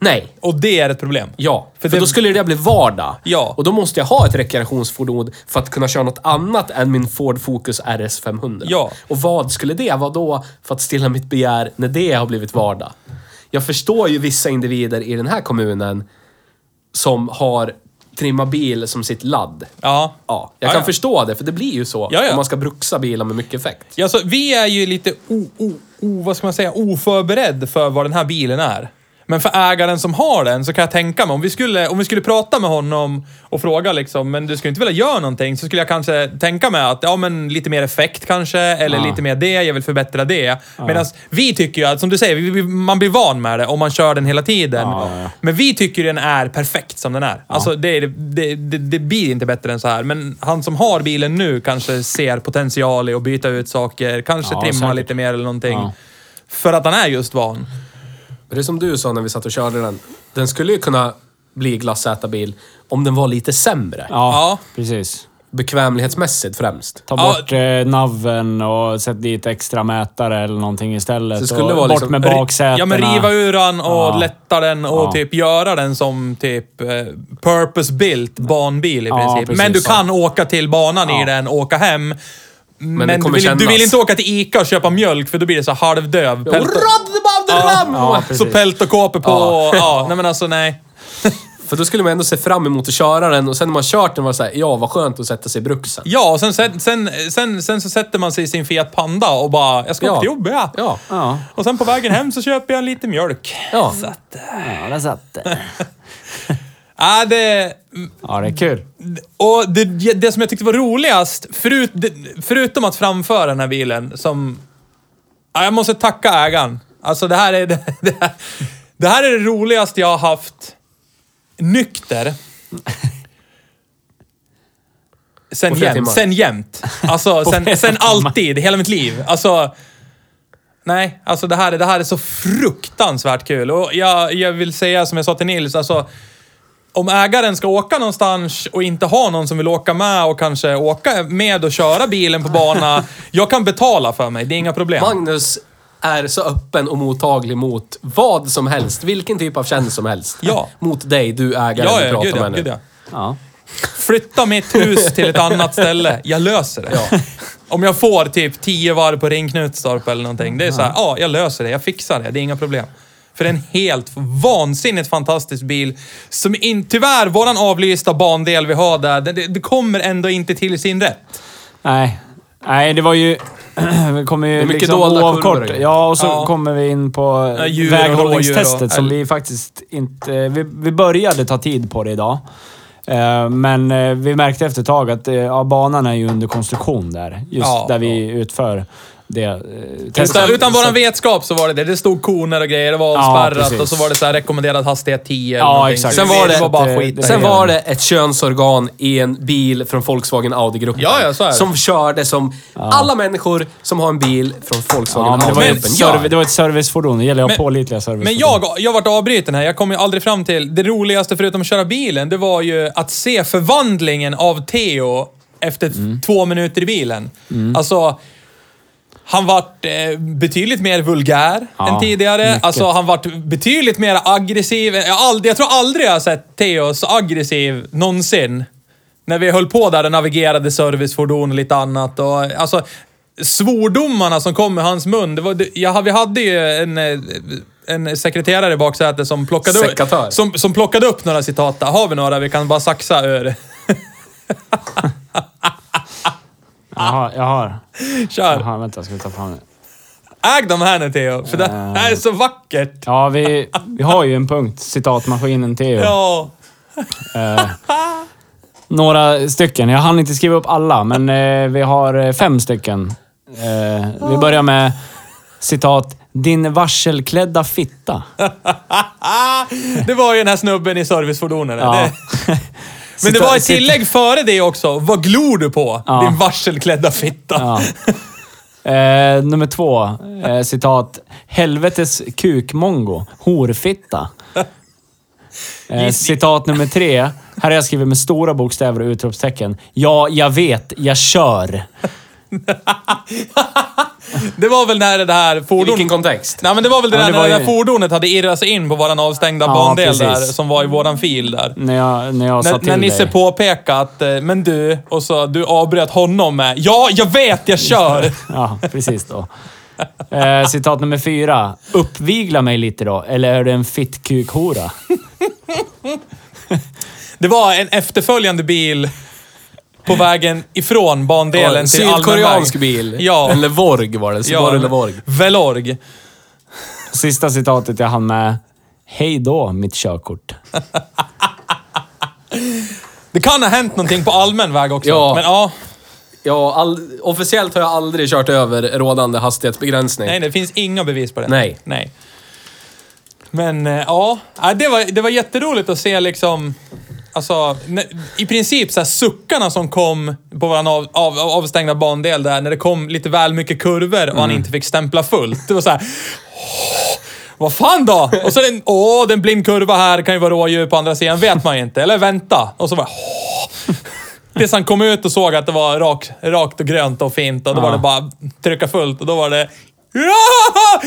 Nej. Och det är ett problem. Ja, för, För det- då skulle det bli vardag. Ja. Och då måste jag ha ett rekreationsfordon för att kunna köra något annat än min Ford Focus RS 500. Ja. Och vad skulle det vara då för att stilla mitt begär när det har blivit vardag? Jag förstår ju vissa individer i den här kommunen som har trimma bil som sitt ladd. Ja. Ja, jag Ja, kan ja. förstå det, för det blir ju så Ja, ja. om man ska bruxa bilar med mycket effekt. Ja, så vi är ju lite o, o, o, vad ska man säga, oförberedd för vad den här bilen är. Men för ägaren som har den så kan jag tänka mig, om vi skulle, om vi skulle prata med honom och fråga liksom, men du skulle inte vilja göra någonting, så skulle jag kanske tänka mig att, ja men lite mer effekt kanske, eller Ja. lite mer det, jag vill förbättra det. Medan vi tycker ju att, som du säger, vi, man blir van med det om man kör den hela tiden. Ja, ja. Men vi tycker den är perfekt som den är. Alltså det, det, det, det blir inte bättre än så här. Men han som har bilen nu kanske ser potential i att byta ut saker, kanske Ja, trimma säkert. lite mer eller någonting. Ja. För att han är just van. Det är som du sa när vi satt och körde den. Den skulle ju kunna bli glassätarbil om den var lite sämre. Ja, Ja. precis. Bekvämlighetsmässigt främst. Ta Ja. bort eh, naven och sätt dit extra mätare eller någonting istället. Så det skulle och vara bort liksom- med baksätena. Ja, men riva ur den och Ja. lätta den och Ja. typ göra den som typ eh, purpose-built banbil i Ja, princip. precis. men du kan åka till banan Ja. i den och åka hem. Men, det du, kommer vill, du kännas. vill inte åka till Ica och köpa mjölk för då blir det så halvdöv. Pält och- Ja, så pält och kåpor på. Ja. Ja. nej men alltså nej. [laughs] För då skulle man ändå se fram emot att köra den och sen när man kört den var det såhär, ja vad skönt att sätta sig i bruxen. Ja, och sen, sen, sen, sen, sen så sätter man sig i sin Fiat Panda och bara, jag ska Ja. åka till jobbet ja. Ja. Ja, Och sen på vägen hem så köper jag lite mjölk. Ja. Så att, ja där satt det. [laughs] ja, det... Ja, det är kul. Och det, det som jag tyckte var roligast, förut, förutom att framföra den här bilen, som... Ja, jag måste tacka ägaren. Alltså det här är det, [laughs] det, här, det här är det roligaste jag har haft nykter. Sen jämt. Sen jämt. Alltså, [laughs] sen, sen alltid. Hela mitt liv. Alltså... Nej, alltså det här, är- det här är så fruktansvärt kul. Och jag, jag vill säga som jag sa till Nils, alltså om ägaren ska åka någonstans och inte ha någon som vill åka med och kanske åka med och köra bilen på bana. [laughs] jag kan betala för mig, det är inga problem. Magnus är så öppen och mottaglig mot vad som helst. Vilken typ av tjänst som helst. Ja. Mot dig, du ägaren ja, du ja, pratar gud ja, med nu. gud ja. Ja. Flytta mitt hus till ett annat ställe. Jag löser det. Om jag får typ 10 varv på Ring Knutstorp eller någonting. Det är så här, ja, jag löser det. Jag fixar det. Det är inga problem. För det är en helt vansinnigt fantastisk bil. Som in, tyvärr, våran avlysta bandel vi har där, det, det, det kommer ändå inte till sin rätt. Nej. Nej, det var ju... [clears throat] Vi kommer ju är mycket liksom dolda oavkort. Ja, och så Ja. kommer vi in på djur väghållningstestet och- som vi faktiskt inte... Vi, vi började ta tid på det idag. Eh, Men eh, vi märkte efter ett tag att eh, ja, banan är ju under konstruktion där. Just Ja. där vi utför det. eh, Utan, testa- utan våran vetskap så var det det. Det stod koner och grejer, det var Ja, avspärrat precis. och så var det så här rekommenderad hastighet 10 eller Ja, exakt. Sen var det- var bara skit. det- Sen var det ett könsorgan i en bil från Volkswagen Audi-gruppen. Ja, ja, så är det. Som körde som alla människor som har en bil från Ja, Volkswagen ett Audi-gruppen gör. det var ett servicefordon. Det gäller att ha Men- pålitliga servicefordon. Men jag, jag vart avbruten här. Jag kom ju aldrig fram till... Det roligaste förutom att köra bilen, det var ju att se förvandlingen av Theo efter Mm. två minuter i bilen. Alltså... Han vart eh, betydligt mer vulgär Ja, än tidigare. mycket. Alltså han vart betydligt mer aggressiv. Jag, aldrig, jag tror aldrig jag har sett Theo så aggressiv någonsin. När vi höll på där och navigerade servicefordon och lite annat. Och, alltså, svordomarna som kom med hans mun. Det var, det, jag, vi hade ju en, eh, en sekreterare i baksätet som plockade, Sekatör. upp, som, som plockade upp några citat. Har vi några vi kan bara saxa ur? [laughs] Jaha, jag har. Kör! Jaha, vänta, ska vi ta fram det? Äg de här nu Theo, för det här är så vackert. Ja, vi, vi har ju en punkt. Citatmaskinen Theo. Ja. Några stycken. Jag hann inte skriva upp alla, men eh, vi har eh, fem stycken. Eh, vi börjar med citat. Din varselklädda fitta. [laughs] Det var ju den här snubben i servicefordonen. Ja. Det, [laughs] men det var ett tillägg före det också. Vad glor du på? Ja. Din varselklädda fitta. Ja. [laughs] Eh, nummer två. Eh, citat. Helvetes kukmongo. Horfitta. [laughs] Eh, citat nummer tre. Här har jag skrivit med stora bokstäver och utropstecken. Ja, jag vet. Jag kör. [laughs] Det var väl när det här I fordonet... vilken kontext? Nej, men det var väl det Ja, där det när det där fordonet hade irrat sig in på våran avstängda Ja, bandel precis. där, som var i våran fil där. När jag, när jag sa till när Nisse påpekade att, eh, men du, och så du avbröt honom med Ja, jag vet, jag kör! [laughs] Ja, precis då. Eh, citat nummer fyra. Uppvigla mig lite då, eller är du en fittkukhora? [laughs] Det var en efterföljande bil på vägen ifrån bandelen en till allmän sydkoreansk bil. Ja. En Levorg var det. Subaru Levorg. Velorg. Sista citatet jag hann med. Hej då, mitt körkort. Det kan ha hänt någonting på allmän väg också. Ja. Men ja, Ja, all, officiellt har jag aldrig kört över rådande hastighetsbegränsning. nej, det finns inga bevis på det. Nej. Nej. Men eh, ja, Ja, det var, det var jätteroligt att se liksom... Alltså, i princip så här suckarna som kom på våran av, av, av, avstängda bandel där, när det kom lite väl mycket kurvor och han inte fick stämpla fullt. Det var så här. "Åh, Vad fan då? Och så är det en, åh, det blind kurva här, kan ju vara rådjur på andra sidan, vet man ju inte. Eller vänta. Och så var åh. Tills han kom ut och såg att det var rak, rakt och grönt och fint och då Ja. var det bara trycka fullt och då var det... Ja!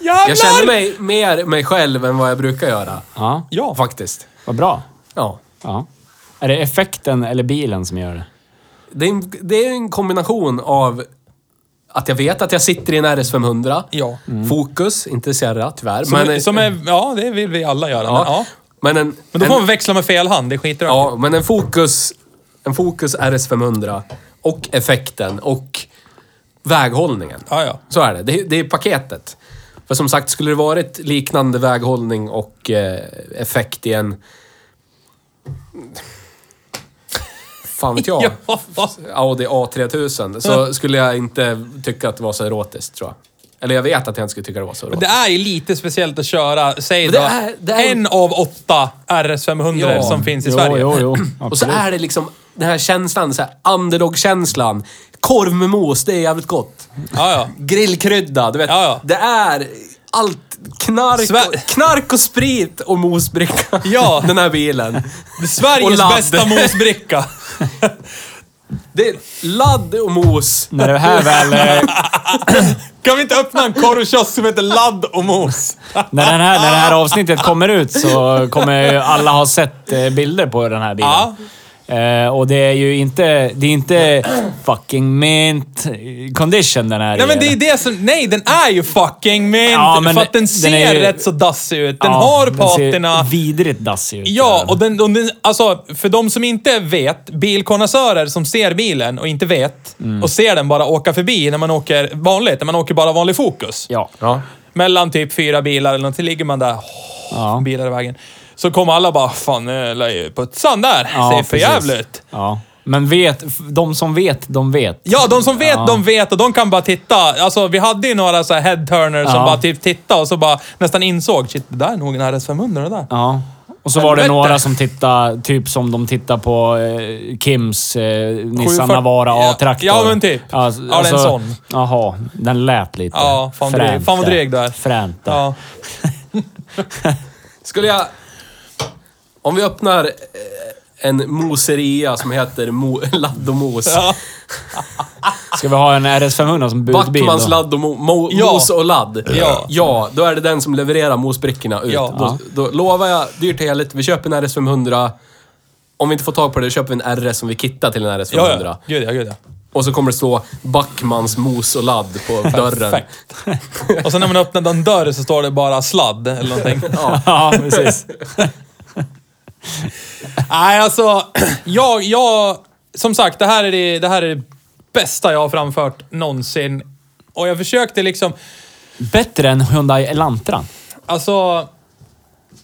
Jävlar! Jag känner mig mer mig själv än vad jag brukar göra. Ja, Ja, Faktiskt. vad bra. Ja. Ja. Är det effekten eller bilen som gör det? Det är, en, det är en kombination av att jag vet att jag sitter i en RS500. Ja. Fokus, inte Sierra tyvärr. Som, men, som är, ja, det vill vi alla göra. ja, Men, ja. Men en, men då en, får man växla med fel hand, det skiter. Ja, men en Fokus, en Fokus RS500 och effekten och väghållningen. Ja, ja. Så är det. Det, det är paketet. För som sagt, skulle det varit liknande väghållning och eh, effekt i en... Fan vet jag. [laughs] Ja. Audi A3000. Så skulle jag inte tycka att det var så erotiskt, tror jag. Eller jag vet att jag inte skulle tycka det var så Men erotiskt. det är ju lite speciellt att köra, säg då, det är- det är- en av åtta RS500 Ja. som finns i jo, Sverige. Jo, jo, [clears throat] Och så är det liksom den här känslan, så här underdog-känslan. Korv med mos, det är jävligt gott. Ja, ja. Grillkrydda, du vet. Ja, ja. Det är allt knark, Sve- och, knark och sprit och mosbricka. Ja. [laughs] Den här bilen. Sveriges ladd. bästa mosbricka. [laughs] Det är ladd och mos. När det här väl... eh, [laughs] Kan vi inte öppna en korvkiosk som heter Ladd och mos? När, den här, när det här avsnittet kommer ut så kommer ju alla ha sett eh, bilder på den här bilen. Ja. Eh, och det är ju inte... Det är inte fucking mint condition den här Nej men i. det är det som... Nej, den är ju fucking mint! Ja, men för att den den ser är ju- rätt så dassig ut. Den Ja, har den ser patina. vidrigt dassig ut. Ja, och den, och den, alltså för de som inte vet, bilkonnässörer som ser bilen och inte vet Mm. och ser den bara åka förbi när man åker vanligt, när man åker bara vanlig fokus. Ja. Ja. Mellan typ fyra bilar eller någonting ligger man där, åh, Ja. bilar i vägen. Så kommer alla bara, fan, lär ju putsan där. Ja, Ser för jävligt. Ja. Men vet, de som vet, de vet. Ja, de som vet, Ja. de vet och de kan bara titta. Alltså, vi hade ju några så här head-turners som Ja. bara typ tittade och så bara nästan insåg, shit, det där är nog en RS500 det där. Ja. Och så var det några som tittade, typ som de tittar på eh, Kims eh, Nissan 740 Navara ja. A-traktor. Ja, men typ. Ja, det är en sån. Jaha, den lät lite Ja, fan fan vad dryg du är. Fränt. Ja. [laughs] Skulle jag... Om vi öppnar eh, en moseria som heter Mo, [laughs] Ladd och Mos. Ja. [laughs] Ska vi ha en RS500 som budbil Backmans ladd och mo, mo, Ja. mos och ladd. Ja. ja, då är det den som levererar mosbrickorna ut. Ja. Då, då lovar jag dyrt och heligt, vi köper en RS500. Om vi inte får tag på det, köper vi en RS som vi kittar till en RS500. Ja, ja. Gud ja, gud ja. Och så kommer det stå Backmans mos och ladd på [laughs] dörren. Perfekt. Och sen när man öppnar en dörr så står det bara sladd eller någonting. Ja, precis. Nej, alltså. Jag, jag... Som sagt, det här, är det, det här är det bästa jag har framfört någonsin. Och jag försökte liksom... Bättre än Hyundai Elantran. Alltså...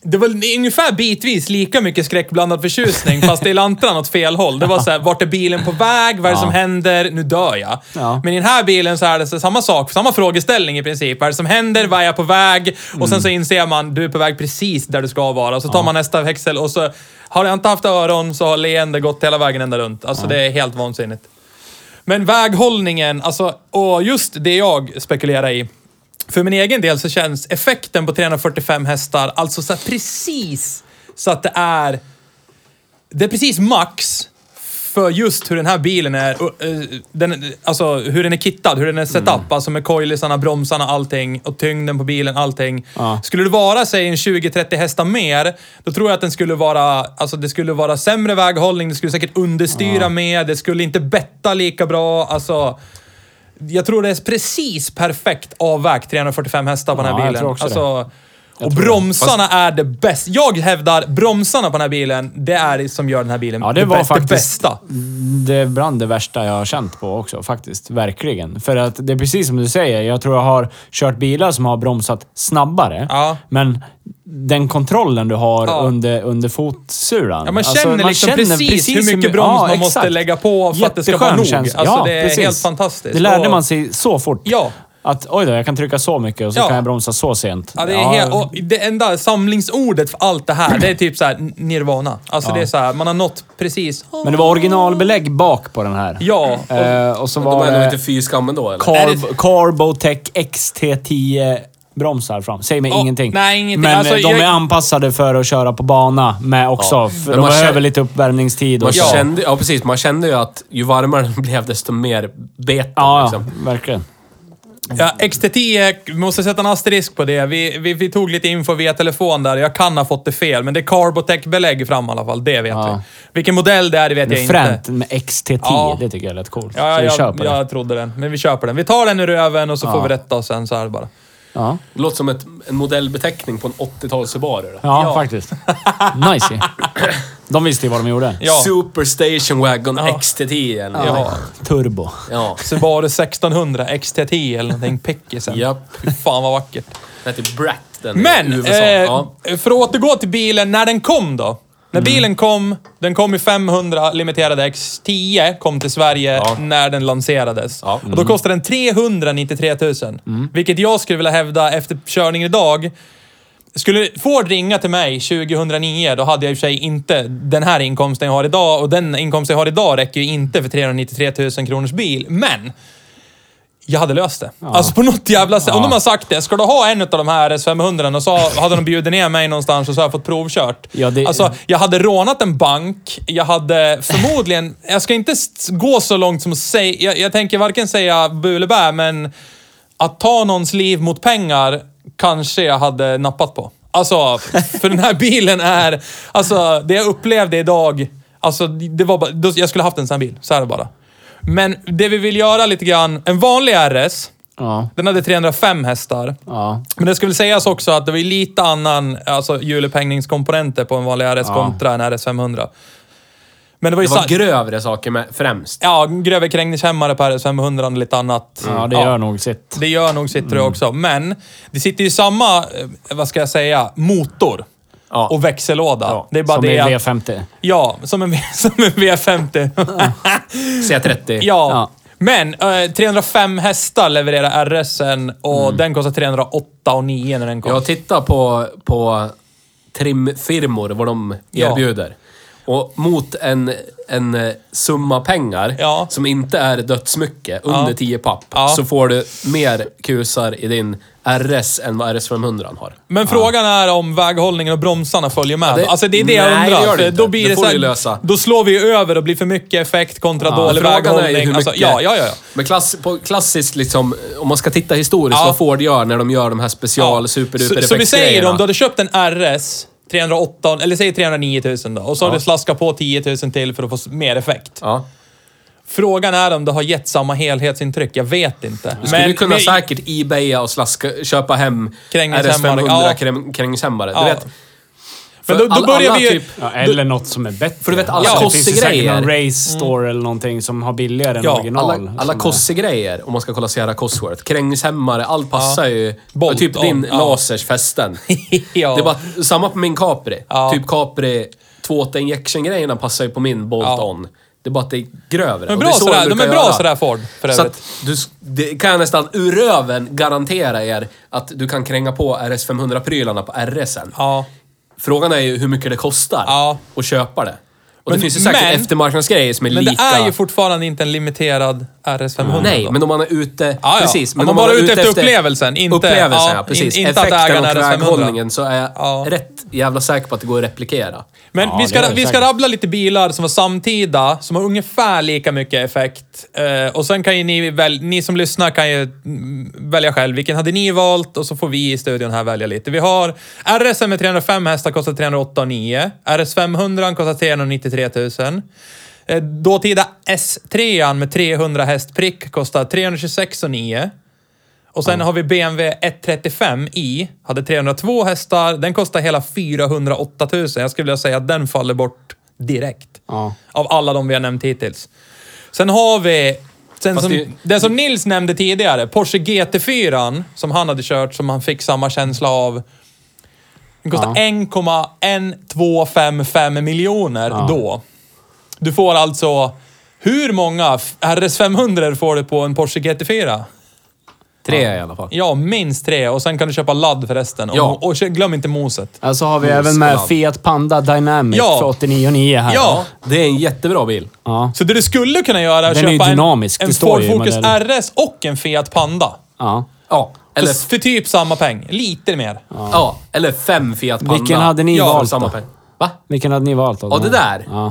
Det var ungefär bitvis lika mycket skräckblandad förtjusning, [laughs] fast i lantran åt fel håll. Det var så här, vart är bilen på väg? Vad är det som händer? Nu dör jag. Ja. Men i den här bilen så är det så samma sak, samma frågeställning i princip. Vad är det som händer? Vad är jag på väg? Och sen så inser man, du är på väg precis där du ska vara. Så tar man nästa växel och så har jag inte haft öron så har leende gått hela vägen ända runt. Alltså det är helt vansinnigt. Men väghållningen, alltså, och just det jag spekulerar i. För min egen del så känns effekten på 345 hästar alltså så precis så att det är... Det är precis max för just hur den här bilen är. eh, Den, alltså hur den är kittad, hur den är set up. Alltså med coilisarna, bromsarna, allting. Och tyngden på bilen, allting. Ja. Skulle det vara, säg en 20-30 hästar mer, då tror jag att den skulle vara... Alltså det skulle vara sämre väghållning, det skulle säkert understyra mer, det skulle inte betta lika bra. Alltså... Jag tror det är precis perfekt avvägt 345 hästar på den Ja, här jag bilen. tror också alltså, och bromsarna är det bästa. Jag hävdar bromsarna på den här bilen, det är det som gör den här bilen Ja, det det, var bäst, faktiskt det bästa. det är bland det värsta jag har känt på också, faktiskt. Verkligen. För att det är precis som du säger, jag tror jag har kört bilar som har bromsat snabbare. Ja. Men den kontrollen du har Ja. under, under fotsulan. Ja, man känner liksom precis hur mycket broms man måste lägga på för att det ska vara Jätteskön nog. Alltså, ja, det är precis. helt fantastiskt. Det lärde man sig så fort. Ja. Att oj då, jag kan trycka så mycket och så Ja. kan jag bromsa så sent. Ja, det, är helt, och det enda samlingsordet för allt det här, det är typ så här nirvana. Alltså Ja. det är så här, man har nått precis... Men det var originalbelägg bak på den här. Ja. Och, Eh, och så De var är nog det inte fy skammen då eller? Är Carb, Carbotech XT10 bromsar fram. Säg mig Ja, ingenting. nej, ingenting. Men Alltså, eh, de jag- är anpassade för att köra på bana med också. Ja. För Men de man behöver känner- lite uppvärmningstid och Man så. Ja. kände, ja precis, man kände ju att ju varmare den blev desto mer bet den, Ja, ja, liksom. verkligen. Ja, XT10, vi måste sätta en asterisk på det. Vi, vi, vi tog lite info via telefon där. Jag kan ha fått det fel, men det är Carbotech-belägg fram i alla fall. Det vet Ja. vi. Vilken modell det är, det vet Det jag är inte. fränt med XT10. Ja. Det tycker jag lät coolt. Ja, så vi jag, köper jag, det. trodde den. Men vi köper den. Vi tar den ur röven och så Ja. får vi rätta oss sen, så är det bara. Ja. Det låter som ett, en modellbeteckning på en 80-tals Subaru. Ja, Ja. faktiskt. nice. [laughs] De visste ju vad de gjorde. Ja. Super Station Wagon Ja. XT10 eller Ja. någonting. Turbo. Ja. Subaru 1600 XT10 eller någonting pickisen. Japp. Fy fan vad vackert. Den heter Brat den i Men, USA. eh, ja. för att återgå till bilen, när den kom då. När Mm. bilen kom, den kom i 500 limiterade X10, kom till Sverige Ja. när den lanserades. Ja. Mm. Och då kostade den 393 000. Vilket jag skulle vilja hävda efter körningen idag. Skulle Ford ringa till mig 2009, då hade jag i och för sig inte den här inkomsten jag har idag. Och den inkomsten jag har idag räcker ju inte för 393 000 kronors bil. Men! Jag hade löst det. Alltså på något jävla sätt. Om Ja. de har sagt det, ska du ha en av de här S500 och så hade de bjudit ner mig någonstans och så har jag fått provkört. Ja, det- Alltså, jag hade rånat en bank. Jag hade förmodligen... Jag ska inte gå så långt som att säga... Jag, jag tänker varken säga bu eller bä, men att ta någons liv mot pengar kanske jag hade nappat på. Alltså, för den här bilen är... Alltså, det jag upplevde idag... Alltså, det var bara... Jag skulle haft en sån här bil. Så är det bara. Men det vi vill göra lite grann... En vanlig RS, Ja. den hade 305 hästar. Ja. Men det väl sägas också att det var lite annan alltså, hjulupphängningskomponenter på en vanlig RS Ja. kontra en RS 500. Men det var ju Det var grövre saker med, främst. Ja, grövre krängningshämmare på RS 500 och lite annat. ja, det gör nog sitt. Det gör nog sitt tror jag också. Men det sitter ju samma, eh, vad ska jag säga, motor. Ja. och växellåda. Ja, Det är bara Som det att- V50. Ja, som en, [laughs] som en V50. [laughs] C30. ja. Ja. Men eh, 305 hästar levererar RSen och den kostar 308 och 9 när den kom. Jag tittar på, på trimfirmor, vad de Ja. erbjuder. Och mot en, en eh, summa pengar Ja. som inte är dödsmycket, under Ja. 10 papp, Ja. så får du mer kusar i din RS än vad RS 500 har. Men frågan är om väghållningen och bromsarna följer med. Ja, det- alltså det är det jag nej, undrar. det gör det då blir Det det, får så här, lösa. Då slår vi över och blir för mycket effekt kontra dålig är ju väghållning. hur Alltså, mycket... ja, ja, ja. ja. Men klass, på klassiskt, liksom, om man ska titta historiskt, Ja. vad Ford gör när de gör de här special Ja. superduper så, så vi säger om du hade köpt en RS 308, eller säg 309 000 då, och så har Ja. du slaskat på 10 000 till för att få mer effekt. Ja. Frågan är om det har gett samma helhetsintryck. Jag vet inte. Du skulle kunna säkert ebaya och slaska, köpa hem Krängningshämmare, RS500 ja. kräng- krängningshämmare. Ja. Du vet, Men för då, då alla- börjar alla vi ju... typ- Ja, eller något som är bättre. För du vet, alla Alltså, det finns ju säkert kossegrejer. någon race store eller någonting som har billigare än Ja, original. alla, alla som är- kossegrejer, om man ska kolla Sierra Cosworth. Krängningshämmare, allt passar ju. Bolt typ din ja. lasers fästen. ja. [laughs] Det är bara samma på min Capri. Ja. Typ Capri 2.8 injection-grejerna passar ju på min Bolt Ja. On. Det är bara att det är grövre. Men bra är så sådär, de är bra göra. sådär Ford, för Så övrigt. att du, det kan jag nästan ur röven garantera er att du kan kränga på RS500-prylarna på RSen. Ja. Frågan är ju hur mycket det kostar Ja. att köpa det. Och Men- det finns ju säkert men- eftermarknadsgrejer som är Men lika... det är ju fortfarande inte en limiterad RS500 Nej, då. men om man är ute... Ja, ja. Precis. Om man bara är ute efter upplevelsen, inte- Upplevelsen, ja, ja. Precis. in- inte att Effekten äga en och RS500. väghållningen så är jag Ja. rätt jävla säker på att det går att replikera. Men Ja, vi, ska, vi ska rabbla lite bilar som var samtida, som har ungefär lika mycket effekt. Eh, och sen kan ju ni, väl, ni som lyssnar kan ju mm, välja själv. Vilken hade ni valt? Och så får vi i studion här välja lite. Vi har RS med 305 hästar kostar 308 9. RS 500 kostar 393 000. Eh, dåtida S3 med 300 hästprick kostar 326 9. Och sen har vi BMW 135i. Hade 302 hästar. Den kostar hela 408 000. Jag skulle vilja säga att den faller bort direkt. Ja. Av alla de vi har nämnt hittills. Sen har vi... Sen som, det- Den som Nils nämnde tidigare, Porsche GT4, som han hade kört, som han fick samma känsla av. Den kostar Ja. 1,1255 miljoner Ja. då. Du får alltså... Hur många RS500 får du på en Porsche GT4? Tre i alla fall. Ja, minst tre. Och sen kan du köpa ladd förresten. Ja. Och, och glöm inte moset. Alltså har vi Mos även med Fiat Panda Dynamic Ja. för 89,9 här. Ja. Det är en jättebra bil. Ja. Så det du skulle kunna göra är att köpa en, dynamisk, en Ford Focus modellen. RS och en Fiat Panda. ja. Ja. Eller, För, för typ samma peng. Lite mer. ja. eller fem Fiat Panda. Vilken hade ni ja, valt samma då? peng. Va? Vilken hade ni valt? av Ja, de det där. Ja.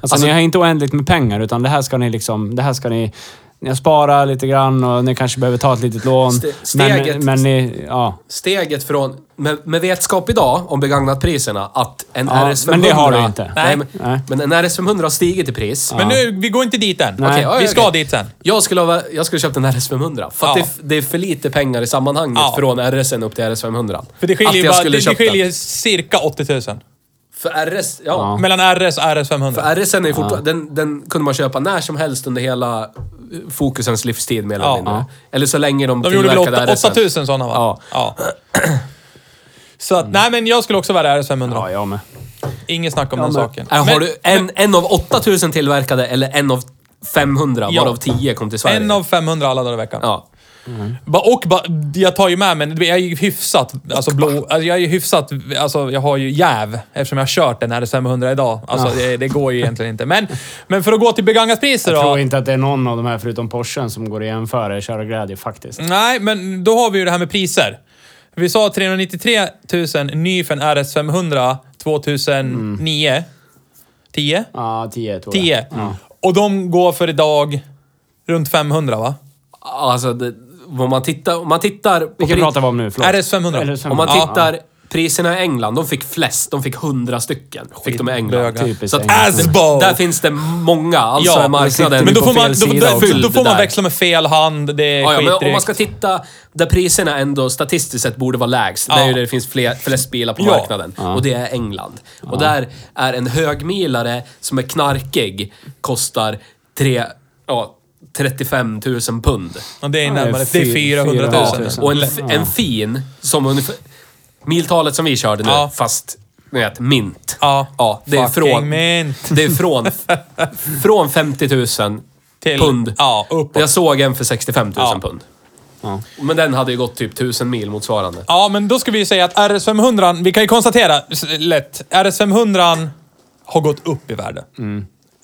Alltså, Alltså- ni har inte oändligt med pengar, utan det här ska ni liksom... Det här ska ni... Ni sparar lite grann och ni kanske behöver ta ett litet lån. Ste- steget- Men, men ni... Ja. Steget från... Med, med vetskap idag om begagnatpriserna att en Ja, RS500... men det har du inte. Nej, men, Nej. men en RS500 har stigit i pris. Men nu, vi går inte dit än. Okej, ja, vi ska okej. dit sen. Jag skulle, ha, jag skulle köpt en RS500. För att Ja. det, är- det är för lite pengar i sammanhanget Ja. från RSen upp till RS500. För det att skiljer, jag bara, skulle det, det skiljer cirka 80 000. För RS, ja. Ja. Mellan RS och RS500. För RSen är ju fortfarande... Den, den kunde man köpa när som helst under hela eh, Focusens livstid mer eller Ja. mindre. Eller så länge de, De gjorde väl tillverkade 8, RSen. 8000 sådana va? Ja. [clears throat] Så att, nej men jag skulle också välja RS500. Ja, jag med. Inget snack om Ja, den men- saken. Äh, har Men- du en, en av 8000 tillverkade eller en av 500, Ja. varav 10 kom till Sverige? En av 500 alla dagar i veckan. Ja. Ba, och ba, jag tar ju med mig, jag är ju hyfsat, alltså blå, alltså jag är hyfsat, alltså jag har ju jäv eftersom jag har kört den här 500 idag. Alltså det, det går ju egentligen inte. Men, men för att gå till begagnatpriser Jag då. tror inte att det är någon av de här, förutom Porschen, som går att jämföra i körglädje faktiskt. Nej, men då har vi ju det här med priser. Vi sa 393 000 ny för en RS500 2009. 10? Ja, 10 tror jag. 10. Och de går för idag runt 500 va? Alltså, det, om man tittar, om man tittar på Vilken pratar vi om nu? Förlåt. RS500. RS500. Om man Ja. Priserna i England, de fick flest. De fick 100 stycken. Fick de i England. Typiskt Så att, England. Asbo! där finns det många. Alltså Ja, är marknaden... Men då får, man, då, då, då, får man växla med fel hand. Det är Ja, ja, men om man ska titta där priserna ändå statistiskt sett borde vara lägst. Ja. Det är ju där det finns fler, flest bilar på Ja. marknaden. Och det är England. Och där är en högmilare som är knarkig kostar tre, ja, 35 000 pund. Ja, det är Ja, närmare. det är Det är 400 000. 400 000. Och en, en fin, som ungefär... Miltalet som vi körde nu, Ja. fast ni vet, mint. Ja. Ja, det är Fucking från... mint. Det är från, från 50 000 Till- pund. ja, uppåt. Jag såg en för 65 000 Ja. pund. Ja. Men den hade ju gått typ 1000 mil motsvarande. Ja, men då ska vi säga att RS500, vi kan ju konstatera s- lätt, RS500 har gått upp i värde.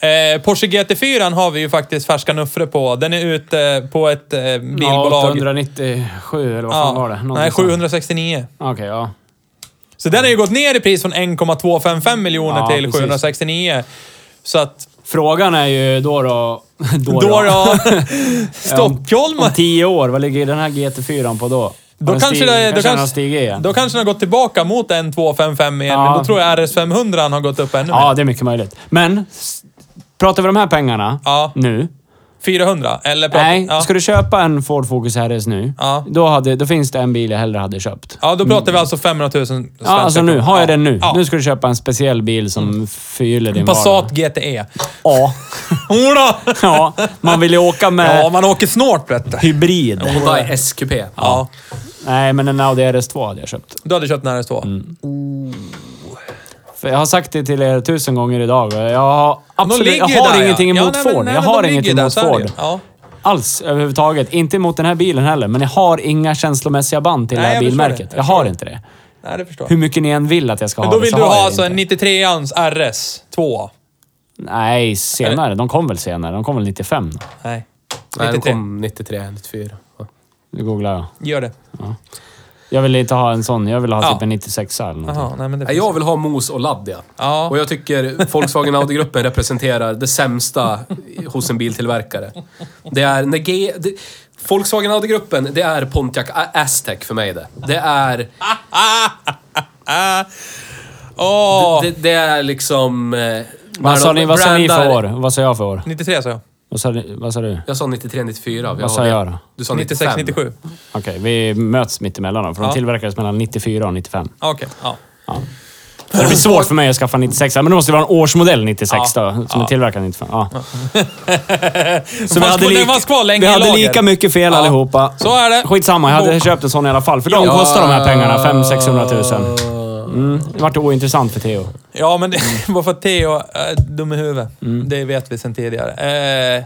Eh, Porsche GT4 har vi ju faktiskt färska nuffror på. Den är ute på ett eh, Ja, bilbolag. 897 eller vad fan var det? nej, Någonting sånt. 769. Okej, ja. Så den har ju gått ner i pris från 1,255 miljoner Ja, till precis. 769. Så att... Frågan är ju då då... [laughs] Då Då då... [laughs] Stockholm! Om tio år, vad ligger den här GT4 på då? Då kanske, stig- det, då, kanske igen. då kanske den har gått tillbaka mot en 255 igen, Ja. men då tror jag RS500 har gått upp ännu Ja, mer. det är mycket möjligt. Men, pratar vi de här pengarna Ja. nu? 400? Eller pratar- Nej, ja. ska du köpa en Ford Focus RS nu, Ja. då, hade, då finns det en bil jag hellre hade köpt. Ja, då pratar vi alltså 500 000 svenska Ja, alltså nu. kronor. Har jag Ja. den nu. Ja. Nu ska du köpa en speciell bil som förgyller din Passat vardag. GTE. Ja. [laughs] Jodå! ja. Man vill ju åka med Ja, man åker snart vet du. hybrid. Hyundai SQP. Ja. Nej, men en Audi RS2 hade jag köpt. Du hade köpt en RS2. För jag har sagt det till er tusen gånger idag. Jag har De absolut... Jag har där, ingenting ja. emot Ja, nej, Ford. nej, jag har de ingenting där, emot Ford. Ja. Alls överhuvudtaget. Inte mot den här bilen heller, men jag har inga känslomässiga band till Nej, det här jag bilmärket. det. Jag, Jag har inte det. Nej, det förstår Hur mycket ni än vill att jag ska Men ha då det, vill så du har ha jag alltså det en inte. 93ans RS2? Nej, senare. De kom väl senare. De kom väl 95? Nej. Nej, den 93. kom 93, 94. Ja. Nu googlar jag. Gör det. Jag vill inte ha en sån. Jag vill ha Ja. typ en 96 eller någonting. Jaha, nej men det Nej, finns. Jag vill ha mos och ladd, ja. Ja. Och jag tycker Volkswagen Audi-gruppen representerar det sämsta hos en biltillverkare. Det är... När G, det, Volkswagen Audi-gruppen, det är Pontiac A- Aztec för mig det. Det är... [laughs] Åh! Det, det är liksom... eh, när Vad sa, de ni, vad sa ni för år? Vad sa jag för år? 93 sa jag. Vad sa, ni- vad sa du? Jag sa 93, 94. Vad sa jag då? Du sa 96, 95. 97. Okej, vi möts mitt emellan då. För de Ja. tillverkades mellan 94 och 95. Okej, ja. Så det blir svårt för mig att skaffa 96. Men det måste vara en årsmodell 96 Ja. då, som Ja. är tillverkad 95. Ja. [laughs] Så fanns kvar- den fanns kvar länge vi i hade lager. lika mycket fel Ja. allihopa. Så är det. Skitsamma, jag hade köpt en sån i alla fall. För de Ja. kostar de här pengarna. 500-600 000. Mm. Det vart ointressant för Theo. Ja, men det [laughs] var för att Theo är dum i huvudet. Mm. Det vet vi sedan tidigare. Eh,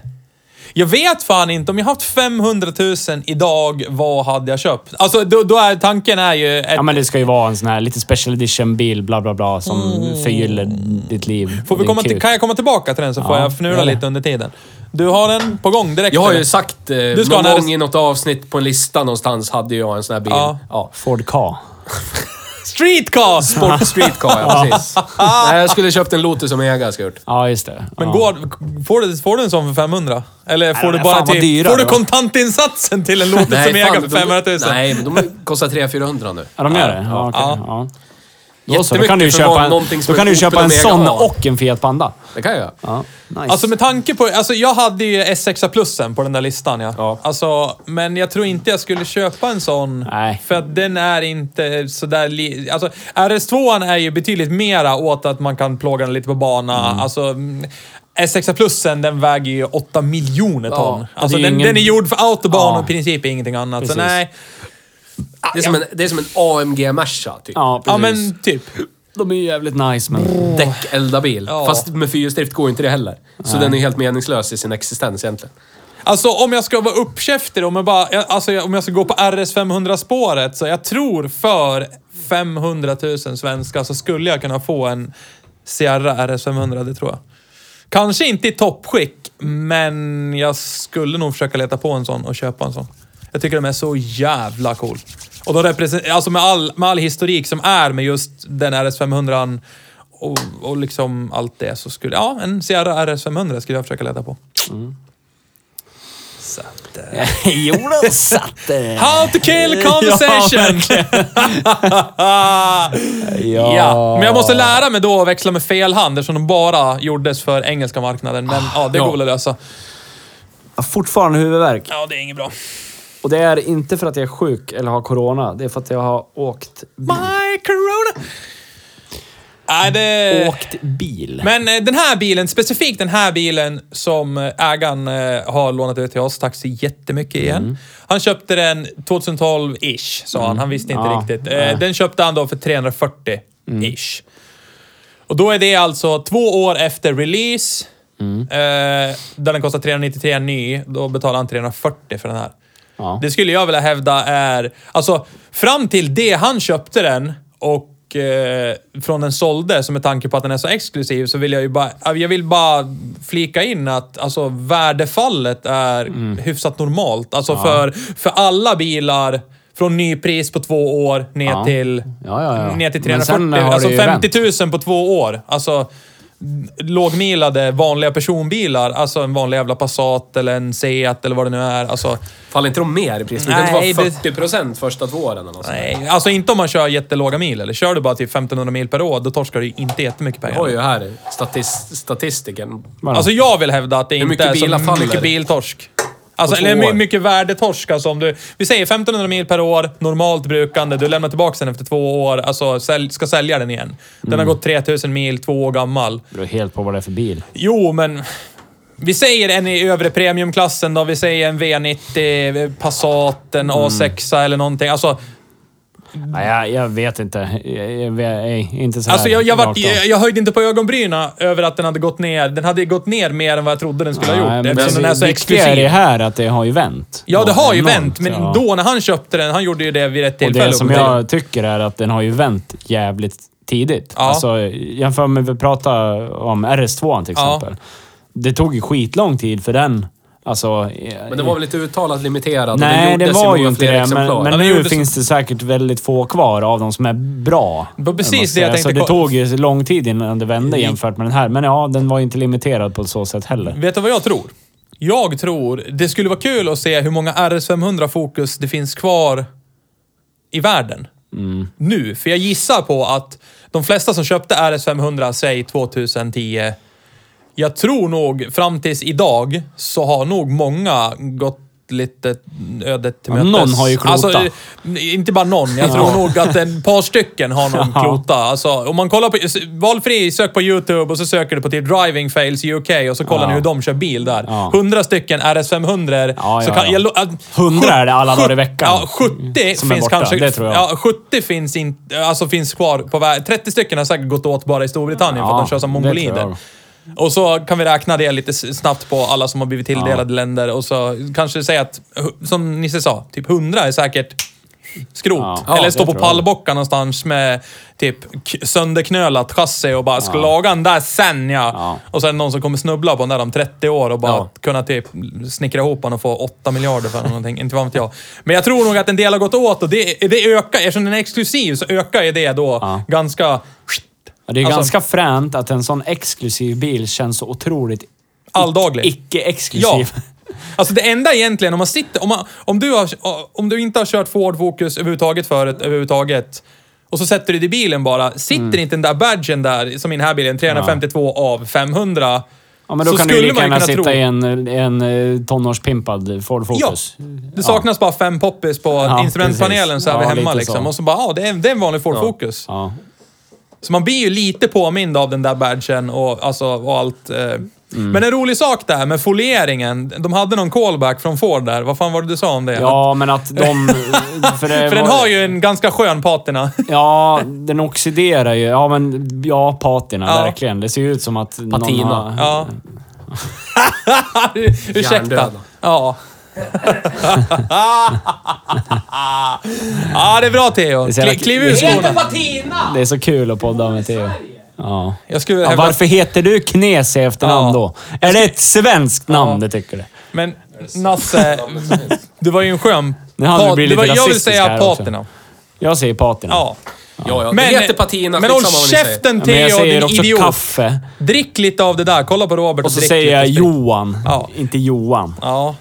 jag vet fan inte. Om jag haft 500 000 idag, vad hade jag köpt? Alltså, då, då är tanken är ju... Ett, Ja, men det ska ju vara en sån här lite special edition bil, bla bla bla, som förgyller ditt liv. Mm. får vi komma till, kan jag komma tillbaka till den så får Ja, jag fnula det. lite under tiden. Du har den på gång direkt? Jag har eller? ju sagt eh, ska någon ha en gång i något avsnitt på en lista någonstans hade jag en sån här bil. Ja. Ja. Ford Ka. [laughs] Streetcar! Sport Street Car, ja precis. [laughs] Nej, jag skulle köpt en Lotus Omega, ska jag gjort. Ja, just det. Men ja. går, får, du, får du en sån för 500? Eller får de du bara fan vad till... dyra får du då. kontantinsatsen till en Lotus Omega fan, för 500 000? De, nej, men de kostar 300-400 nu. Ja, de gör det? Ja, okej. Ja. Då, så, då kan du köpa en, då kan du köpa en sån och en Fiat Panda. Det kan jag. Ja, nice. Alltså med tanke på... Alltså jag hade ju S6 plussen på den där listan ja. Ja. Alltså, men jag tror inte jag skulle köpa en sån. Nej. För att den är inte sådär... Li- alltså RS2 är ju betydligt mera åt att man kan plåga den lite på bana. Mm. Alltså... mm, S6 plussen den väger ju 8 miljoner ton. Ja, alltså den, ingen- den är gjord för autobahn Ja. och i princip ingenting annat. Precis. Så nej. Det är som en, det är som en AMG Merca, typ. ja, Ja men typ. De är ju jävligt nice, men... Däckeldarbil. Ja. Fast med fyrhjulsdrift går inte det heller. Så den är helt meningslös i sin existens egentligen. Alltså om jag ska vara uppkäftig, om jag, bara, jag- alltså, jag- om jag ska gå på RS 500-spåret, så jag tror för 500 000 svenskar så skulle jag kunna få en Sierra RS 500, det tror jag. Kanske inte i toppskick, men jag skulle nog försöka leta på en sån och köpa en sån. Jag tycker de är så jävla cool. Och då represent- alltså med all, med all historik som är med just den RS 500 och, och liksom allt det så skulle, ja, en Sierra RS 500 skulle jag försöka leta på. Så att, eh. jo då, satt det. How to kill [laughs] conversation! [laughs] Ja. ja, men jag måste lära mig då att växla med fel hand eftersom de bara gjordes för engelska marknaden. Men ja, det Ja. går väl att lösa. Fortfarande huvudvärk. Ja, det är inget bra. Och det är inte för att jag är sjuk eller har corona. Det är för att jag har åkt, My corona! Nej, det... åkt bil. Men eh, den här bilen, specifikt den här bilen som eh, ägaren eh, har lånat ut till oss, tack så jättemycket igen. Mm. Han köpte den 2012-ish, sa han. Han visste inte Ja, riktigt. nej. Mm. Eh, den köpte han då för 340-ish. Och då är det alltså två år efter release. Eh, där den kostar 393 ny. Då betalar han 340 för den här. Ja. Det skulle jag vilja hävda är... Alltså, fram till det han köpte den och eh, från den sålde, så med tanke på att den är så exklusiv, så vill jag ju bara... Jag vill bara flika in att alltså, värdefallet är hyfsat normalt. Alltså för, för alla bilar från nypris på två år ner Ja. till... Ja, ja, ja. Ner till Men 340. sen har Alltså det ju 50 000 på två år. Alltså lågmilade vanliga personbilar. Alltså en vanlig jävla Passat eller en Seat eller vad det nu är. Alltså, Faller inte de mer i pris? Det kan Nej, inte vara det- 40 procent första två åren eller något nej, alltså inte om man kör jättelåga mil. Eller kör du bara till 1500 mil per år, då torskar du inte jättemycket Jag har pengar. ju här statist, statistiken. Alltså jag vill hävda att det inte är så mycket biltorsk. Alltså, eller my- mycket värdetorsk. Alltså om du, vi säger 1500 mil per år, normalt brukande. Du lämnar tillbaka den efter två år, alltså sälj, ska sälja den igen. Den Mm. har gått 3000 mil, två år gammal. Det beror helt på vad det är för bil. Jo, men... Vi säger en i övre premiumklassen då. Vi säger en V90, Passat, en A6 eller någonting. Alltså, Nej, jag, jag vet inte. Jag, jag, nej, inte så alltså jag, jag, av. jag, jag höjde inte på ögonbrynen över att den hade gått ner. Den hade gått ner mer än vad jag trodde den skulle ha Nej, gjort. men Eftersom det den är så är exklusiv. det här att det har ju vänt. Ja, det har ju Enormt, vänt. Men ja. då när han köpte den, han gjorde ju det vid rätt Och tillfälle. det som jag tycker är att den har ju vänt jävligt tidigt. Ja. Alltså, jämför med vi pratar om RS2 till Ja. exempel. Det tog ju skitlång tid för den. Alltså, Men det var väl lite uttalat limiterad? och Nej, det i var ju inte det. exemplar. Men, men det nu gjordes- finns det säkert väldigt få kvar av de som är bra. Det var precis det jag säger. Så tänkte det tog ju lång tid innan det vände jämfört med den här. Men ja, den var ju inte limiterad på så sätt heller. Vet du vad jag tror? Jag tror det skulle vara kul att se hur många RS500 Focus det finns kvar i världen. Nu. För jag gissar på att de flesta som köpte RS500, säg 2010, jag tror nog fram tills idag så har nog många gått lite ödet till mötes. någon har ju klota. Alltså, inte bara någon. Jag tror nog att en par stycken har någon [laughs] klota. Alltså, om man kollar på... Valfri, sök på YouTube och så söker du på typ Driving Fails UK och så kollar Ja. ni hur de kör bil där. Ja. 100 stycken RS500. Ja, så ja, kan, ja. Jag, att- 100 är det alla dagar i veckan. Ja, 70 Som finns kanske... det tror jag. Ja, 70 finns, in, alltså finns kvar på väg. 30 stycken har säkert gått åt bara i Storbritannien för att de kör som mongolider. Och så kan vi räkna det lite snabbt på alla som har blivit tilldelade länder och så kanske säga att, som Nisse sa, typ 100 är säkert skrot. Ja, Eller stå på pallbockar någonstans med typ sönderknölat chassi och bara ska laga den där sen ja. Ja. Och sen någon som kommer snubbla på den där om 30 år och bara Ja. kunna typ snickra ihop den och få 8 miljarder för den någonting. Inte vad vet jag. Men jag tror nog att en del har gått åt och det, det ökar, eftersom den är exklusiv så ökar ju det då Ja. ganska... Ja, det är Alltså- ganska fränt att en sån exklusiv bil känns så otroligt Alldaglig. icke-exklusiv. Ja. Alltså det enda egentligen, om man sitter... Om, man, om, du, har, om du inte har kört Ford Focus överhuvudtaget förut, överhuvudtaget, och så sätter du dig i bilen bara. Sitter Mm. inte den där badgen där, som i den här bilen, 352 av 500. Ja, men då så kan du lika gärna sitta tro- i en, en eh, tonårspimpad Ford Ja, Focus. det saknas bara fem poppis på Ja, instrumentpanelen precis. så är vi Ja, hemma liksom. så. Och så bara, ja, det är, det är en vanlig Ford Focus. Så man blir ju lite påmind av den där badgen och, alltså, och allt. Eh. Mm. Men en rolig sak där med folieringen. De hade någon callback från Ford där. Vad fan var det du sa om det? ja, men att de... [laughs] För, det För den var- har ju en ganska skön patina. Ja, den oxiderar ju. Ja, men ja, patina. Ja. Verkligen. Det ser ju ut som att någon Patina. har... Ja. [laughs] [laughs] Ursäkta. Ja. [laughs] ja, det är bra Theo. Det är så Kli- jävla- Kliv ur Det heter skorna. Det är så kul att podda med Theo. Ja. Jag skulle Ja, hävda... varför heter du Knes i efternamn Ja. då? Är det ett svenskt namn, Ja. det tycker du? Men Nasse, du var ju en skön... Nu du pat- du var, lite jag vill rasistisk säga här också. patina. Jag säger patina. Ja. Ja, ja. Men, det heter patina, men håll skitsamma vad ni säger. käften Ja, men jag Theo, säger din också idiot. kaffe. Drick lite av det där. Kolla på Robert Och så drick säger lite jag sprit. Johan. Ja. Inte Johan. Ja.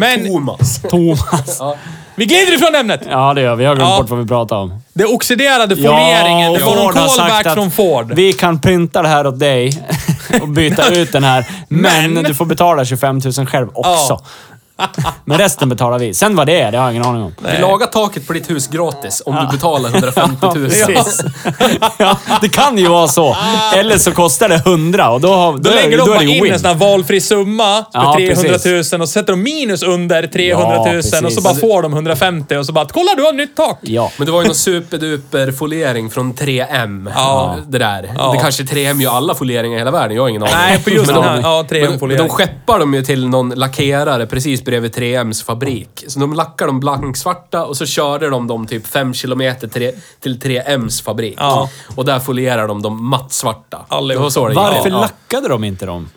Men Thomas. [laughs] Thomas. vi glider ifrån ämnet. Ja, det gör vi. Jag har glömt Ja. bort vad vi pratade om. Det oxiderade folieringen. det och var någon Ford har sagt callback att från Ford. Vi kan printa det här åt dig [laughs] och byta ut den här. Men, Men- du får betala 25 000 själv också. Men resten betalar vi. Sen vad det är, det har jag ingen aning om. Vi lagar taket på ditt hus gratis om du betalar 150 000. Precis. ja, det kan ju vara så. Eller så kostar det 100 och då, har, då, Då lägger de då bara in win. en sån här valfri summa på Ja, 300 000 precis. och så sätter de minus under 300 000 Ja, och så bara får de 150 och så bara “Kolla, du har nytt tak!” Ja. Men det var ju någon superduper foliering från 3M. Ja. Det där. Ja. Det kanske 3M gör alla folieringar i hela världen. Jag har ingen aning. Nej, på just Men den de- här. Ja, Men, men 3M-foliering. de skeppar dem ju till någon lackerare precis bredvid 3Ms fabrik. Så de lackar dem blanksvarta och så körde de dem typ 5 kilometer till, till 3Ms fabrik. Ja. Och där folierar de dem mattsvarta. Allihop. Det var så det gick Varför till. Lackade de inte dem?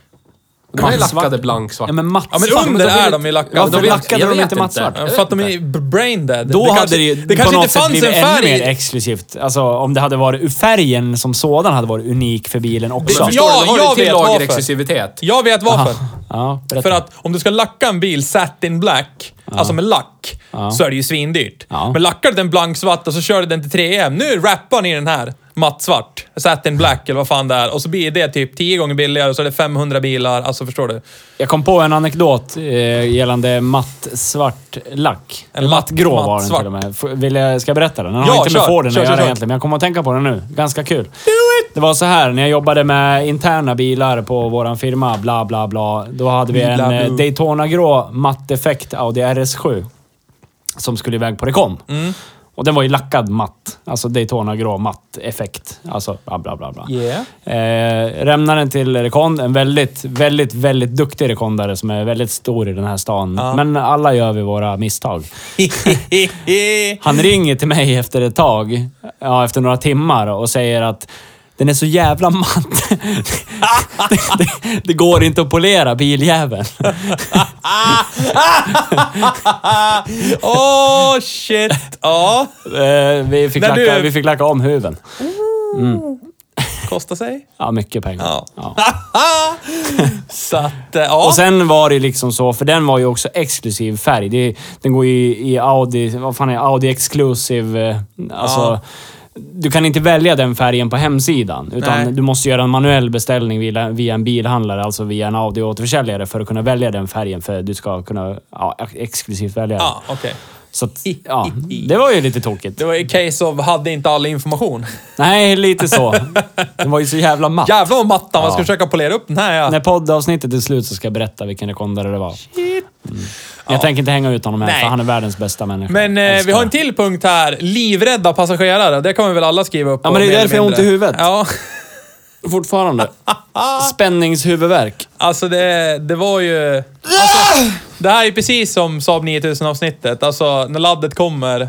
De är lackade blanksvarta. Ja, men mattsvart. Ja, men under de vill- är de ju lackade. Ja, de varför vill- lackade jag de inte mattsvart? Jag För att de är brain dead. Då det hade kanske, det ju det kanske inte fanns en blivit ännu mer färg. exklusivt. Alltså om det hade varit... Färgen som sådan hade varit unik för bilen också. Men förstår Ja, jag till vet varför. lagerexklusivitet. Jag vet varför. Ja. För att om du ska lacka en bil satin black, alltså med lack, så är det ju svindyrt. Ja. Men lackar du den blanksvart och så kör du den till 3M. Nu rappar ni den här mattsvart, satin black eller vad fan det är. Och så blir det typ 10 gånger billigare och så är det 500 bilar. Alltså förstår du? Jag kom på en anekdot eh, gällande mattsvart lack. En matt- mattgrå var den mattsvart. till och med. Vill jag, ska jag berätta den? Den Ja, har inte med. Forden att göra egentligen, men jag kommer att tänka på den nu. Ganska kul. Det var så här, när jag jobbade med interna bilar på våran firma, bla bla bla. Då hade vi en eh, bla. Daytona-grå matteffekt Audi RS7. Som skulle iväg på rekon. Mm. Och den var ju lackad matt. Alltså Daytona-grå matt effekt. Alltså bla bla bla. bla. Yeah. Eh, rämnaren till rekond. En väldigt, väldigt, väldigt duktig rekondare som är väldigt stor i den här stan. Ja. Men alla gör vi våra misstag. [laughs] Han ringer till mig efter ett tag, ja, efter några timmar och säger att den är så jävla matt. det, [laughs] det, det går inte att polera biljäveln. [laughs] Åh, shit! Ja, Eh, vi, fick När lacka, du- vi fick lacka om huven. kostar sig. Ja, mycket pengar. Ja. Ja. [laughs] Så att, eh, ja. Och sen var det liksom så, för den var ju också exklusiv färg. Det, den går ju i Audi, vad fan är det? Audi Exclusive. eh, Alltså. Du kan inte välja den färgen på hemsidan. Utan Nej. du måste göra en manuell beställning via, via en bilhandlare, alltså via en Audi-återförsäljare för att kunna välja den färgen. För att du ska kunna ja, exklusivt välja ja, okej. Så att, ja, det var ju lite tokigt. Det var ju case of hade inte all information. Nej, lite så. Den var ju så jävla matt. Jävlar vad mattan, man ska Ja. försöka polera upp den här ja. När poddavsnittet är slut så ska jag berätta vilken rekondare det var. Mm. Jag tänker inte hänga ut honom här, Nej. för han är världens bästa människa. Men eh, vi har en till punkt här. Livrädda passagerare. Det kan vi väl alla skriva upp Ja, på, men det är därför jag har ont i huvudet. Ja, Fortfarande. [laughs] Spänningshuvudvärk. alltså det, det var ju... Alltså, det här är precis som Saab 9000 avsnittet. Alltså, när laddet kommer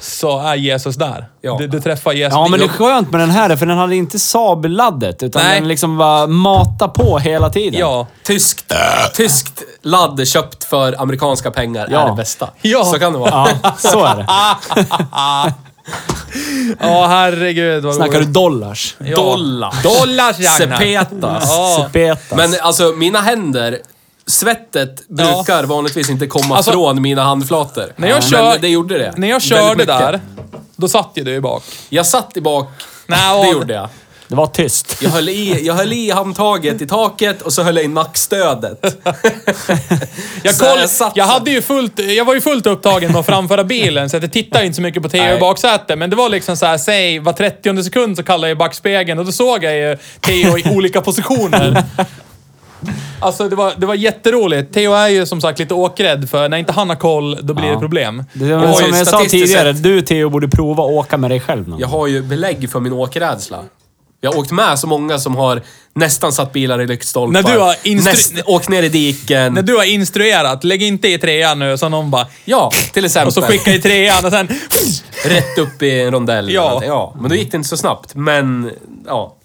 så är Jesus där. Ja. Du, du träffar Jesus. Ja, men det är skönt med den här, för den hade inte Saab-laddet. Utan Nej. den liksom bara mata på hela tiden. Ja. Tyskt, tyskt ladd köpt för amerikanska pengar Ja. är det bästa. Ja. Så kan det vara. Ja, så är det. [laughs] Ja, herregud vad Snackar du dollars? Ja. Dollars. Dollars, Ragnar. Sepetas. Ja. Sepetas. Men alltså, mina händer... Svettet brukar vanligtvis inte komma Alltså, från mina handflator. När jag, Men kör, det gjorde det. när jag Väldigt körde mycket. där, då satt ju du i bak. Jag satt i bak. Nej, det gjorde jag. Det var tyst. Jag höll, i, jag höll i handtaget i taket och så höll jag i nackstödet. Jag, Så koll, jag satt jag, så. hade ju fullt, jag var ju fullt upptagen med att framföra bilen, så att jag tittade inte så mycket på TV i Nej. baksätet. Men det var liksom så här, säg var 30 sekund så kallade jag i backspegeln och då såg jag ju Theo i olika positioner. Alltså det var, det var jätteroligt. Theo är ju som sagt lite åkrädd för när inte han har koll, då blir Ja. det problem. Det, Jag har som ju jag sa statistiskt tidigare, sett- du Theo borde prova att åka med dig själv någon Jag har ju belägg för min åkrädsla. Jag har åkt med så många som har nästan satt bilar i lyktstolpar. När du har instru- åkt ner i diken. När du har instruerat, lägg inte i trean nu, så någon bara... Ja, till exempel. Och så skicka i trean och sen... Rätt upp i en rondell. Ja. ja. Men då gick det inte så snabbt. Men, ja.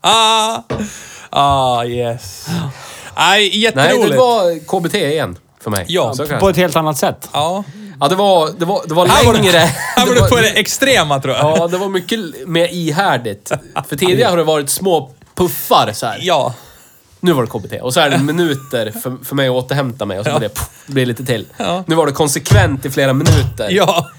[laughs] Ah, yes. Nej, Nej, jätteroligt. det var KBT igen för mig. Ja, så På ett helt annat sätt. Ja. ja det var, det var, det var längre. [laughs] det, här var det på det extrema tror jag. Ja, det var mycket mer ihärdigt. För tidigare har det varit små puffar så här. Ja. Nu var det KBT. Och så är det minuter för, för mig att återhämta mig och så Ja. var det, pff, blir lite till. Ja. Nu var det konsekvent i flera minuter. Ja.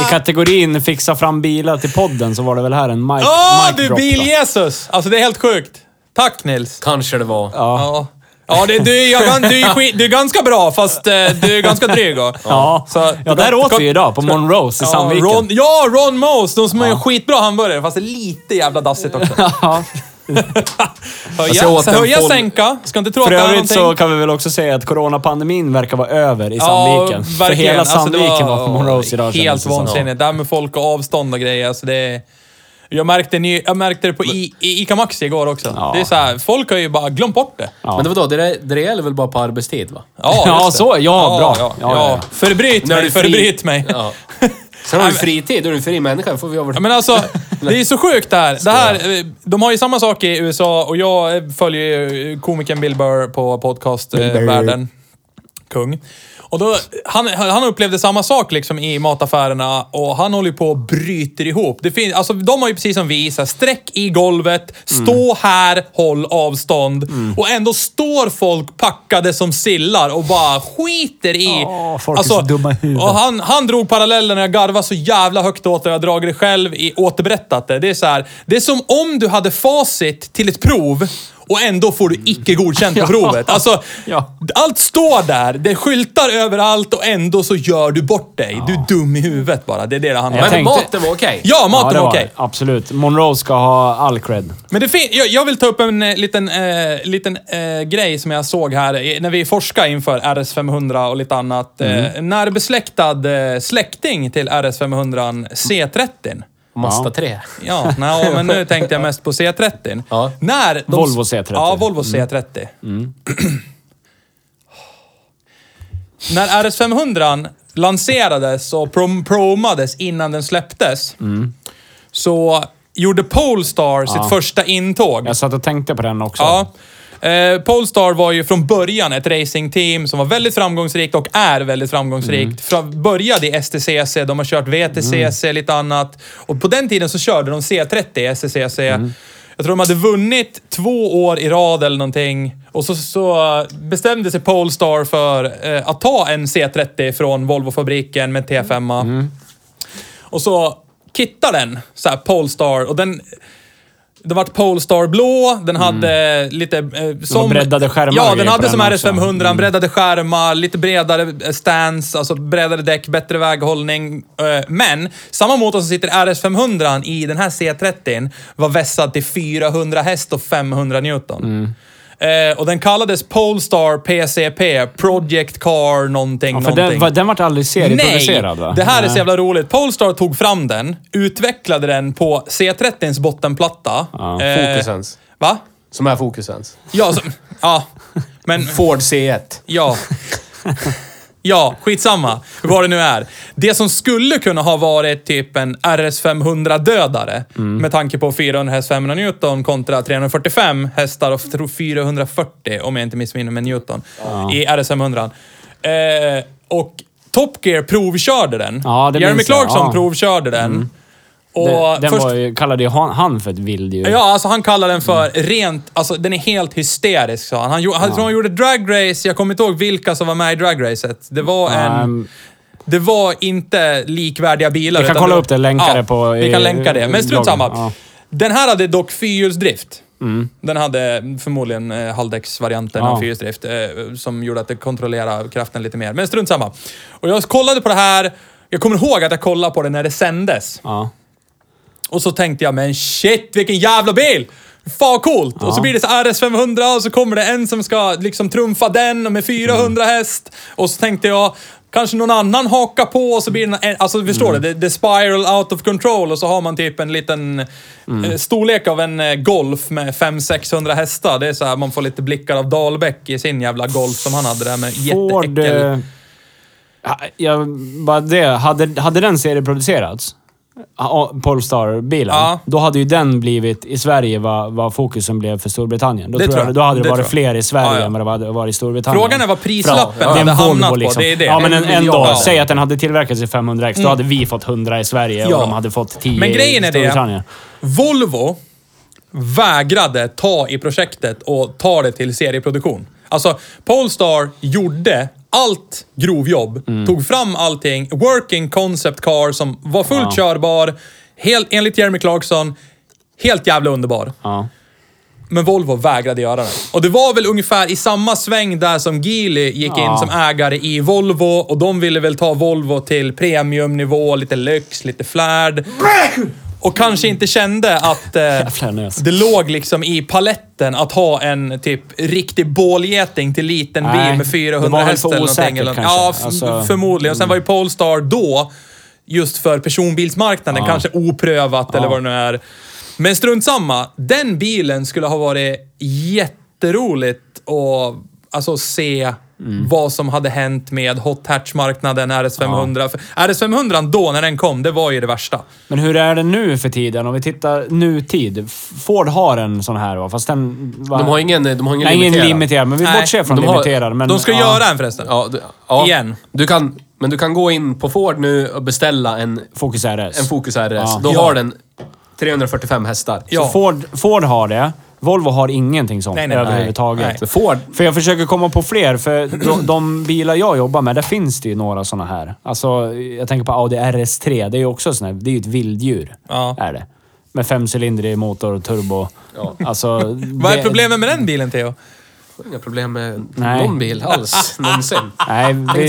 I [laughs] kategorin fixa fram bilar till podden så var det väl här en mic, Åh, mic du drop, va? bil-Jesus! Alltså det är helt sjukt. Tack Nils. Kanske det var. Ja. Ja. Ja, det, du, är, jag, du, är skit, du är ganska bra, fast eh, du är ganska dryg. och- Ja, Så- ja där åt vi idag på Monrose i Ja, Sandviken. Ron, ja, Ron Mose. De som har en skitbra hamburgare, fast det är lite jävla dassigt också. [laughs] Ja. [laughs] Alltså, jag Höja, åt en höja full- sänka. Ska inte tro För att det är övrigt någonting. så kan vi väl också säga att coronapandemin verkar vara över i Ja, Sandviken. För verkligen. hela Alltså, det Sandviken var, på Monrose idag kändes Helt det som. vansinnigt. Det här med folk och avstånd och grejer. Alltså det, jag, märkte, ny- jag märkte det på I, i Ica Maxi igår också. Ja. Det är så här, folk har ju bara glömt bort det. Ja. Men det vadå, det, det gäller väl bara på arbetstid va? Ja, det. så. Ja, bra. Ja, Ja, ja, ja, ja. Förbryt När mig, förbryt mig. Ja. Sen har du [laughs] fritid, då är du en fri människa. Får vi Ja, över... men alltså, [laughs] det är så sjukt det här. Det här. eh, De har ju samma sak i USA och jag eh, följer ju komikern Bill Burr på podcastvärlden. Kung. Och då, han, han upplevde samma sak liksom i mataffärerna och han håller på och bryter ihop. Det finns, alltså, de har ju precis som vi, så här, sträck i golvet, stå här, håll avstånd. Och ändå står folk packade som sillar och bara skiter i... Ja, folk är så dumma i och han, han drog parallellen när jag garvade så jävla högt åt det. Jag har dragit det själv, i, återberättat det. Det är så här, det är som om du hade facit till ett prov och ändå får du icke godkänt på Ja. provet. Alltså, [laughs] Ja. allt står där, det skyltar överallt och ändå så gör du bort dig. Du är dum i huvudet bara. Det är det det handlar om. Men tänkte- maten var okej. Ja, maten det var okej. Absolut. Monroe ska ha all cred. Men det fin- jag, jag vill ta upp en eh, liten, eh, liten eh, grej som jag såg här när vi forskade inför RS500 och lite annat. Mm. Eh, närbesläktad eh, släkting till RS500 C30. Mazda 3. Ja, nej, men nu tänkte jag mest på C30. Ja. När de, Volvo C30. Ja, Volvo C30. [clears throat] När RS500 lanserades och prom promades innan den släpptes, så gjorde Polestar sitt Ja. första intåg. Jag satt och tänkte på den också. Ja. Eh, Polestar var ju från början ett racingteam som var väldigt framgångsrikt och är väldigt framgångsrikt. Fra, började i STCC, de har kört VTCC, lite annat. Och på den tiden så körde de C30 i STCC. Jag tror de hade vunnit två år i rad eller någonting. Och så, så bestämde sig Polestar för eh, att ta en C30 från Volvo-fabriken med T5. Och så kittar den, så här Polestar. Och den... Det vart Polestar blå, den hade lite... Eh, som, breddade skärmar Ja, den hade som också. Mm. RS500, breddade skärmar, lite bredare eh, stance, alltså bredare däck, bättre väghållning. Eh, men, samma motor som sitter i RS500 i den här C30 var vässad till 400 häst och 500 Newton. Mm. Eh, och den kallades Polestar PCP, Project Car någonting, Ja, för någonting. den, var- den vart aldrig serieproducerad va? Nej! Det här är så Nej. jävla roligt. Polestar tog fram den, utvecklade den på C30s bottenplatta. Ja. Eh, Fokusens. Va? Som är fokusens. Ja, så, ja. Men, Ford C1. ja. [laughs] Ja, skitsamma. Vad det nu är. Det som skulle kunna ha varit typ en RS500-dödare, Mm. med tanke på 400 häst 500 Newton kontra 345 hästar och jag tror 440, om jag inte missminner mig, Newton, i RS500. Eh, och Top Gear provkörde den. Ja, det Jeremy. Clarkson Ja. provkörde den. Och Den, den först, var ju, kallade ju han, han för ett vilddjur. Ja, alltså han kallar den för rent... Alltså den är helt hysterisk, sa han. Han, gjorde- han, tror han gjorde dragrace, jag kommer inte ihåg vilka som var med i dragracet. Det var en... Ehm, Det var inte likvärdiga bilar. Vi kan kolla det- upp det, länka det på Vi kan länka det, men strunt samma. Ja. Den här hade dock fyrhjulsdrift. Den hade förmodligen eh, halvdäcksvarianten Ja. av fyrhjulsdrift eh, som gjorde att det kontrollerade kraften lite mer. Men strunt samma. Och jag kollade på det här. Jag kommer ihåg att jag kollade på det när det sändes. Ja. Och så tänkte jag, men shit vilken jävla bil! Fan coolt! Och så blir det så RS500 och så kommer det en som ska liksom trumfa den med 400 häst. Och så tänkte jag, kanske någon annan hakar på och så blir det en, Alltså förstår du? Det, det spiral out of control och så har man typ en liten eh, storlek av en eh, Golf med 500-600 hästar. Det är så här, man får lite blickar av Dahlbäck i sin jävla Golf som han hade där med Ford... jätteäckel... eh, ja, Jag, bara det. Hade, hade den serieproducerats? Polestar-bilen. Ja. Då hade ju den blivit i Sverige vad, vad fokusen blev för Storbritannien. Då, Det tror jag, jag. då hade det, Det varit fler i Sverige Ja, ja. än vad det hade varit i Storbritannien. Frågan är vad prislappen För- hade en hamnat Volvo på. liksom. Det är det. Ja, men en, En ändå. miljard. Säg att den hade tillverkats i 500 x Då hade vi fått 100 i Sverige Mm. Och de hade fått 10 Men grejen i är det, Storbritannien. Volvo vägrade ta i projektet och ta det till serieproduktion. Alltså, Polestar gjorde allt grovjobb, Mm. tog fram allting, working concept car som var fullt Ja. körbar, helt, enligt Jeremy Clarkson, helt jävla underbar. Ja. Men Volvo vägrade göra det. Och det var väl ungefär i samma sväng där som Geely gick in Ja. som ägare i Volvo och de ville väl ta Volvo till premiumnivå, lite lyx, lite flärd. Och kanske inte kände att eh, [laughs] nös. det låg liksom i paletten att ha en typ riktig bålgeting till liten bil med det 400 var väl hästar för eller någonting. Eller, ja, Alltså- förmodligen. Och sen var ju Polestar då, just för personbilsmarknaden, Ja. kanske oprövat eller vad det nu är. Men strunt samma. Den bilen skulle ha varit jätteroligt att alltså, se Mm. vad som hade hänt med hot hatch-marknaden, RS500. För RS500 då, när den kom, det var ju det värsta. Men hur är det nu för tiden? Om vi tittar nutid. Ford har en sån här va? Fast den... Va? De har ingen, de har ingen Nej, ingen limiterad. limiterad. Men vi Nej, bortser från de har- limiterad. Men, De ska ja. göra en förresten. Ja, du, ja. Igen. Du kan, men du kan gå in på Ford nu och beställa en, Focus RS. en Focus RS. Ja. Då Ja. har den 345 hästar. Ja. Så Ford, Ford har det. Volvo har ingenting sånt Nej, nej, nej. överhuvudtaget. Nej. Så Ford, För jag försöker komma på fler, för de, de bilar jag jobbar med, där finns det ju några såna här. Alltså, jag tänker på Audi RS3. Det är ju också sån här, det är ju ett vilddjur. Ja. Är det. Med femcylindrig motor och turbo. Ja. Alltså, [laughs] Vad är det- problemet med den bilen, Theo? inga problem med Nej. någon bil alls, någonsin. Nej, vi,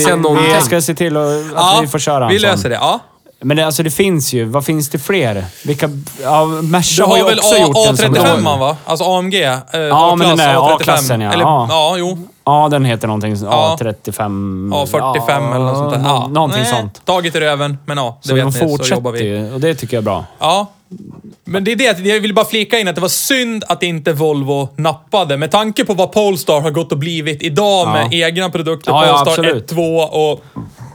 vi ska se till att, att vi får köra en vi sån. löser det. Ja. Men det, alltså det finns ju. Vad finns det fler? Vilka... Ja, Merca har ju väl också A- gjort en sån A35 där. va? Alltså AMG. Eh, Ja, men den där A35. A-klassen, ja. Eller, Ja. ja. jo. Ja, den heter någonting. Ja. A35... A45 eller något sånt där. Ja. Någonting Nej, sånt. Taget i röven, men ja, det Så vet de ni. Så fortsätter jobbar vi. ju och det tycker jag är bra. Ja. Men det är det, jag vill bara flika in att det var synd att inte Volvo nappade. Med tanke på vad Polestar har gått och blivit idag Ja. med egna produkter. Ja, ja, Polestar absolut. 1, 2 och...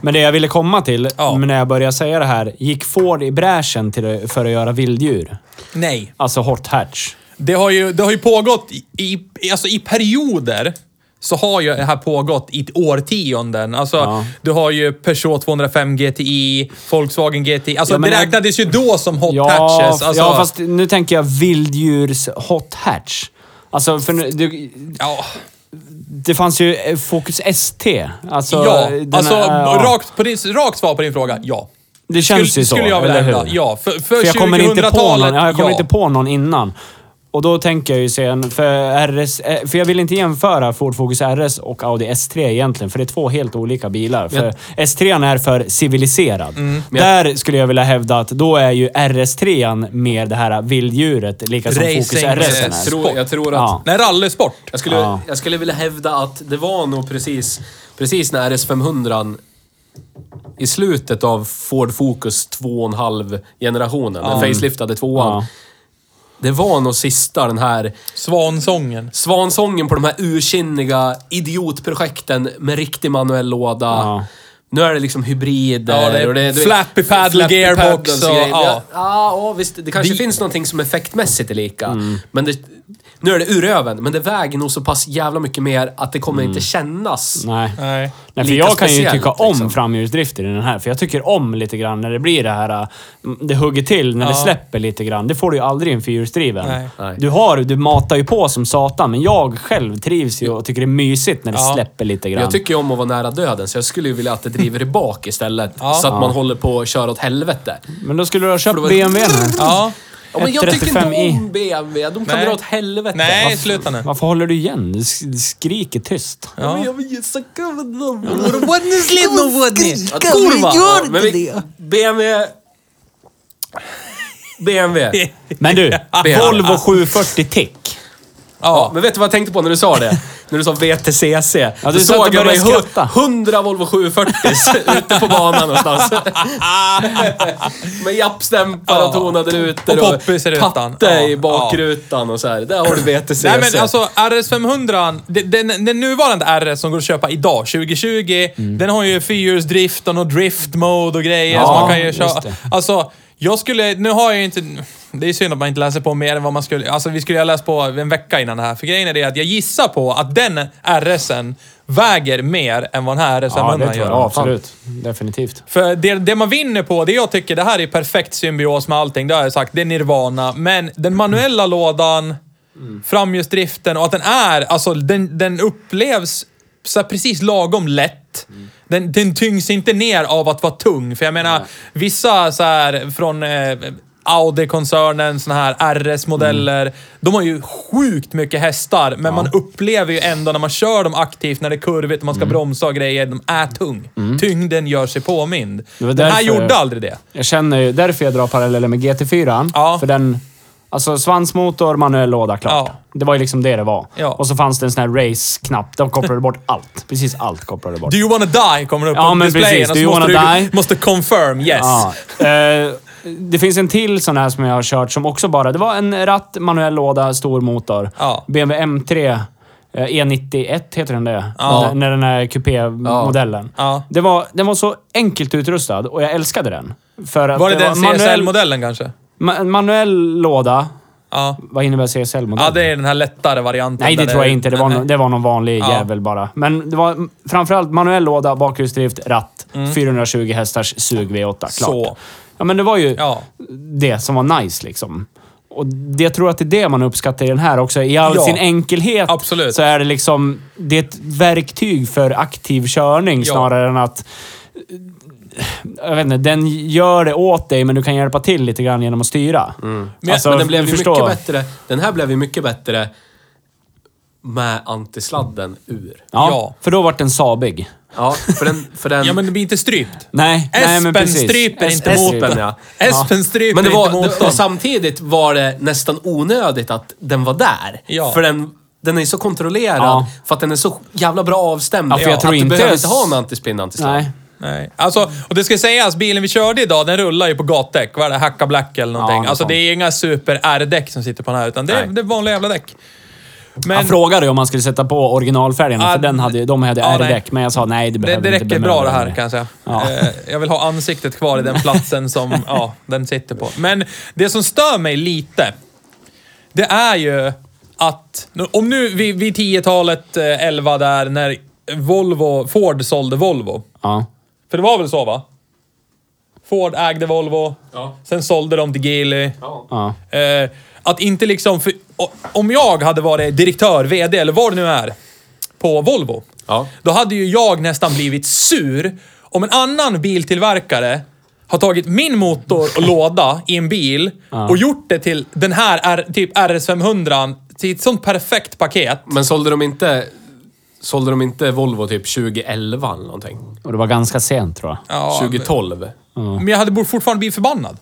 Men det jag ville komma till, Ja. när jag började säga det här, gick Ford i bräschen till, för att göra vilddjur? Nej. Alltså hot hatch. Det har ju, det har ju pågått i, i, alltså i perioder. Så har ju det här pågått i årtionden. Alltså, Ja. du har ju Peugeot 205 GTI, Volkswagen GTI. Alltså, Ja, det jag- räknades ju då som hot Ja, hatches. Alltså, ja, fast nu tänker jag vilddjurs hot hatch. Alltså, för nu, du, ja. Det fanns ju eh, Focus ST. Alltså, ja, alltså här- ja. rakt, på din, rakt svar på din fråga, ja. Det känns skulle, ju så, Skulle jag vilja hävda. Ja, för, för, För jag kommer inte på 2000-talet, någon, ja, jag kommer ja. inte på någon innan. Och då tänker jag ju sen, för, RS, eh, för jag vill inte jämföra Ford Focus RS och Audi S3 egentligen, för det är två helt olika bilar. För S3 är för civiliserad. Mm. Där skulle jag vilja hävda att då är ju RS3 mer det här vilddjuret, lika som Focus Racing, RS eh, är. Jag tror, jag tror att... Ja. Nej, rallysport. Jag skulle, Ja. jag skulle vilja hävda att det var nog precis, precis när RS500 i slutet av Ford Focus 2,5-generationen, den faceliftade tvåan. Ja. Det var nog sista den här Svansången. svansången på de här ursinniga idiotprojekten med riktig manuell låda. Ja. Nu är det liksom hybrider Ja, det är och det flappy paddle gearbox och- grejer. ja. ja. Ja, visst. Det kanske finns någonting som effektmässigt är lika. Mm. Men det, nu är det ur röven, men det väger nog så pass jävla mycket mer att det kommer inte kännas. Nej. Nej. Nej, för Lika jag kan ju speciellt, tycka om liksom. framhjulsdrifter i den här. För jag tycker om lite grann när det blir det här... äh, Det hugger till, när det Ja. släpper lite grann. Det får du ju aldrig i en fyrhjulsdriven. Nej. Nej. Du, har, du matar ju på som satan, men jag själv trivs ju och tycker det är mysigt när det Ja. släpper lite grann. Jag tycker ju om att vara nära döden, så jag skulle ju vilja att det driver i bak istället. Ja. Så att man håller på att köra åt helvete. Men då skulle du ha köpt det BMW nu. Ja. Ja, men jag tycker inte 135i. om BMW. De kan Nej. dra åt helvete. Nej, Varför? sluta nu. Varför håller du igen? Du sk- du skriker tyst. Ja. men jag vill ju sucka med dem. Kurva! Kurva! Ja, men vi, BMW... BMW. Men du, [laughs] BMW. Volvo 740 Tick. Ja, men vet du vad jag tänkte på när du sa det? [laughs] När du sa VTCC. Ja, du satt såg och jag mig skratta. hu- 100 Volvo 740 [laughs] ute på banan någonstans. [laughs] Med jappstämpar och Ja. tonade rutor Och poppis i rutan. patte Ja, i bakrutan och så här. Där har du VTCC. Nej men alltså RS500, det- den, den nuvarande RS som går att köpa idag, 2020, den har ju fyrhjulsdrift och drift mode och grejer. Så man kan ju köra. Alltså, jag skulle, nu har jag inte... Det är synd att man inte läser på mer än vad man skulle... Alltså vi skulle ha läst på en vecka innan det här. För grejen är det att jag gissar på att den RSen väger mer än vad den här RS500 Ja, det gör. jag. Absolut. Definitivt. För det, det man vinner på, det jag tycker, det här är perfekt symbios med allting, det har jag sagt, det är nirvana. Men den manuella lådan, framhjulsdriften och att den är, alltså den, den upplevs så precis lagom lätt. Den, den tyngs inte ner av att vara tung. För jag menar, vissa så här från eh, Audi-koncernen, såna här RS-modeller. De har ju sjukt mycket hästar, men man upplever ju ändå när man kör dem aktivt, när det är kurvigt och man ska bromsa och grejer, de är tung. Tyngden gör sig påmind. Den här gjorde aldrig det. Jag känner ju, därför jag drar paralleller med GT4. Ja. För den... Alltså svansmotor, manuell låda, klart. Ja. Det var ju liksom det det var. Ja. Och så fanns det en sån här race-knapp. De kopplade bort allt. Precis allt kopplade bort. Do you wanna die? kommer upp Ja, på men displayen. precis. och Do you måste wanna du, die? måste confirm, yes. Ja. Eh, det finns en till sån här som jag har kört som också bara... Det var en ratt, manuell låda, stor motor. Ja. BMW M3 eh, E91 heter den det? Ja. När, när den här kupé-modellen. Ja. Det var, den var så enkelt utrustad och jag älskade den. För att Var det den manuell- CSL-modellen kanske? En manuell låda. Ja. Vad innebär CSL-modell? Ja, det är den här lättare varianten. Nej, det tror jag inte. Det var, no det var någon vanlig Ja. jävel bara. Men det var framförallt manuell låda, bakhjulsdrift, ratt, 420 hästars sug V8. Klart. Mm. Så. Ja, men det var ju Ja. det som var nice liksom. Och det, jag tror att det är det man uppskattar i den här också. I all Ja. sin enkelhet Absolut. så är det liksom... Det är ett verktyg för aktiv körning Ja. snarare än att... Jag vet inte, den gör det åt dig, men du kan hjälpa till lite grann genom att styra. Men, Alltså, men den blev ju förstår. mycket bättre. Den här blev ju mycket bättre med antisladden ur. Ja, Ja. för då vart den sabig. Ja, för den... För den Ja, men det blir inte strypt. Nej, nej men Espen stryper inte Espen- motorn. ja. Espen stryper Men det var, inte motorn. och samtidigt var det nästan onödigt att den var där. Ja. För den, den är så kontrollerad Ja. för att den är så jävla bra avstämd. Ja, för jag tror att inte du behöver inte ha en antispinn antisladd. Nej. Nej. Alltså, och det ska sägas, bilen vi körde idag, den rullar ju på gatdäck. Vad är det? Hacka Black eller någonting. något alltså det är inga super R-däck som sitter på den här, utan det är, det är vanliga jävla däck. Men Han frågade om man skulle sätta på originalfärgerna, Ja, för den hade, de hade ja, R-däck. Men jag sa nej, det det, behöver det inte räcker bra det här kan jag säga. Ja. Eh, Jag vill ha ansiktet kvar i den [laughs] platsen som ja, den sitter på. Men det som stör mig lite, det är ju att om nu vid, vid 10-talet, eh, 11 där, när Volvo, Ford sålde Volvo. Ja. För det var väl så va? Ford ägde Volvo, Ja. sen sålde de till Geely. Ja. Eh, att inte liksom... För, o- om jag hade varit direktör, VD eller vad det nu är på Volvo. Ja. Då hade ju jag nästan blivit sur om en annan biltillverkare har tagit min motor och låda i en bil och gjort det till den här R, typ RS500 till ett sånt perfekt paket. Men sålde de inte... Sålde de inte Volvo typ 2011 eller någonting? Och det var ganska sent tror jag. Ja, 2012? Men jag hade fortfarande blivit förbannad.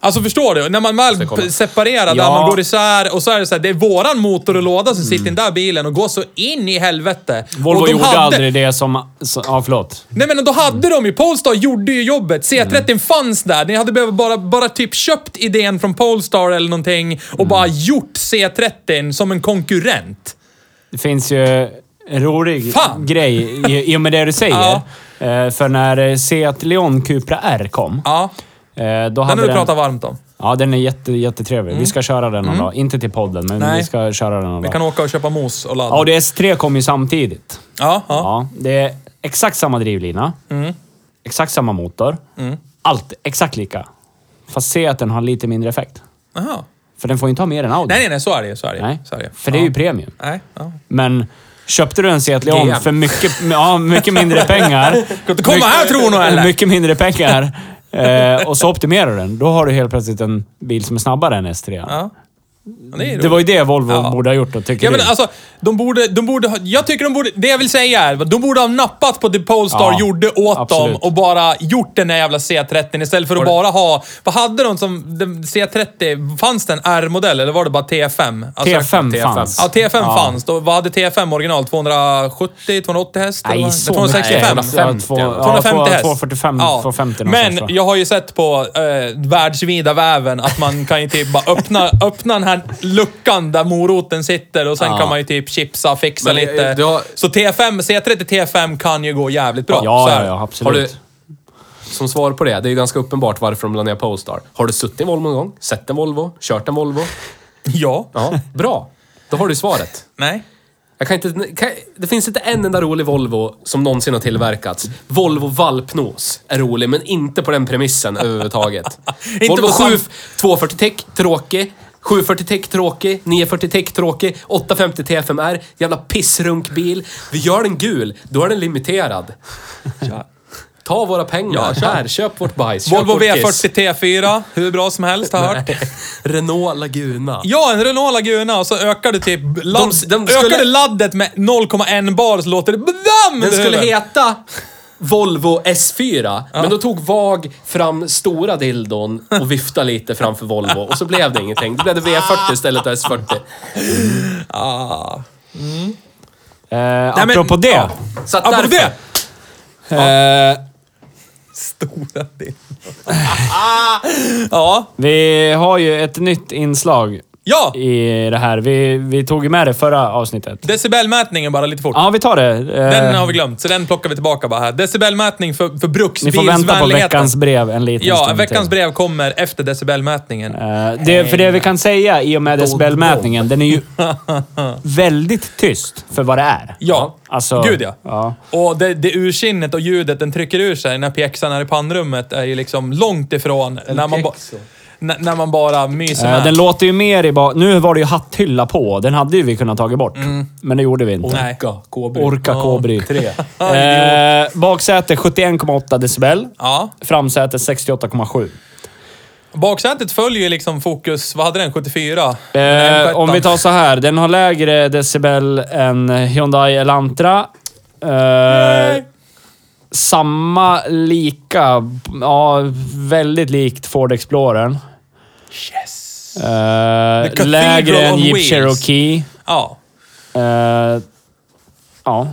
Alltså förstår du? När man väl separerar, där man går isär och så är det så här, det är våran motor och låda som sitter i den där bilen och går så in i helvete. Volvo och de gjorde hade, aldrig det som... Så, ja, förlåt. Nej men då hade de ju, Polestar gjorde ju jobbet. C30 Mm. fanns där. Ni hade behövt bara, bara typ köpt idén från Polestar eller någonting och Mm. bara gjort C30 som en konkurrent. Det finns ju rolig Fan! grej i, i och med det du säger. [laughs] Ja. Eh, för när eh, Seat Leon Cupra R kom, Ja, eh, då den har hade du pratat varmt om. Ja, den är jätte, jättetrevlig. Vi ska köra den någon dag. Inte till podden, men Nej. vi ska köra den någon Vi dag. kan åka och köpa mos och ladda. Ja, det S3 kom ju samtidigt. Ja, ja. Ja, det är exakt samma drivlina. Exakt samma motor. Allt exakt lika. Fast se att den har lite mindre effekt. Aha. För den får ju inte ha mer än Audi. Nej, nej, nej, så är det ju. Så är det. Nej. Så är det. För det är ja. ju premium. Nej, ja. Men köpte du en Seat Leon för mycket, ja, mycket mindre pengar... [laughs] Inte komma här tror nog eller? Mycket mindre pengar. Eh, och så optimerar du den. Då har du helt plötsligt en bil som är snabbare än S3. Ja. Det, Det var ju det Volvo Ja. borde ha gjort, och tycker Ja, men du? alltså, de borde, de borde ha, Jag tycker de borde... Det jag vill säga är, de borde ha nappat på det Polestar Ja, gjorde åt absolut. dem och bara gjort den där jävla C30 istället för att bara ha... Vad hade de som... den C30, fanns det en R-modell eller var det bara T5? Alltså, T5 T5. fanns. Ja, T5 Ja. fanns. Då, vad hade T5 original? 270, 280 häst? eller Nej, vad? så 265? mycket. 250, Ja, två- 250 ja, häst. 245, Ja. 250 Men någonstans, va? jag har ju sett på eh, världsvida väven att man kan ju typ bara öppna, öppna den här luckan där moroten sitter och sen Ja. kan man ju typ chipsa, fixa Men, eh, lite. du har- Så T5, C30 T5 kan ju gå jävligt bra. Ja, ja, ja, Har absolut. du, som svar på det, det är ju ganska uppenbart varför de la ner Polestar. Har du suttit i en Volvo någon gång? Sett en Volvo? Kört en Volvo? [laughs] ja. Ja, bra. Då har du svaret. Nej. Jag kan inte, kan, det finns inte en enda rolig Volvo som någonsin har tillverkats. Volvo valpnos är rolig, men inte på den premissen överhuvudtaget. [laughs] Volvo på sam- 7, 240 Tech, tråkig. 740 Tech, tråkig. 940 Tech, tråkig. 850 T5R, jävla pissrunkbil. Vi gör den gul, då är den limiterad. Ta våra pengar. Ja, kör. här, köp vårt bajs. Köp Volvo vårt kiss. V40 T4, hur bra som helst har jag hört. Renault Laguna. Ja, en Renault Laguna och så ökar du typ ladd, De- de ökar skulle- du laddet med 0,1 bar så låter det! Den skulle heta Volvo S4, men då tog VAG fram stora dildon och viftade lite framför Volvo och så blev det ingenting. Då blev det V40 istället för S40. Ah. Eh, men- apropå det. ja. Så att Apropå därför... det! Eh, Stora del. [laughs] ja. vi har ju ett nytt inslag Ja! i det här. Vi, vi tog ju med det förra avsnittet. Decibelmätningen bara lite fort. Ja, vi tar det. Eh, Den har vi glömt, så den plockar vi tillbaka bara här. Decibelmätning för, för Ni får vänta på bruksbilsvänligheten. veckans brev en liten Ja, stund veckans till. brev kommer efter decibelmätningen. Eh, det, för det vi kan säga i och med decibelmätningen, den är ju [laughs] väldigt tyst för vad det är. Ja, Alltså, gud ja. ja. Och det, det ursinnet och ljudet den trycker ur sig när pjäxan är i pannrummet är ju liksom långt ifrån när man, ba, när, man bara myser Eh, med. den låter ju mer i bak... Nu var det ju hatthylla på. Den hade ju vi kunnat tagit bort. Men det gjorde vi inte. Nej. Kobry. Orka Kobry. [laughs] Tre. Eh, baksäte 71,8 decibel. Ja. Framsäte 68,7. Baksätet följer ju liksom fokus, vad hade den? 74? Eh, om vi tar så här. Den har lägre decibel än Hyundai Elantra. Eh, samma, lika, ja, väldigt likt Ford Explorern. Yes! Cathedral lägre än Jeep. Cherokee. Ja. Eh, ja.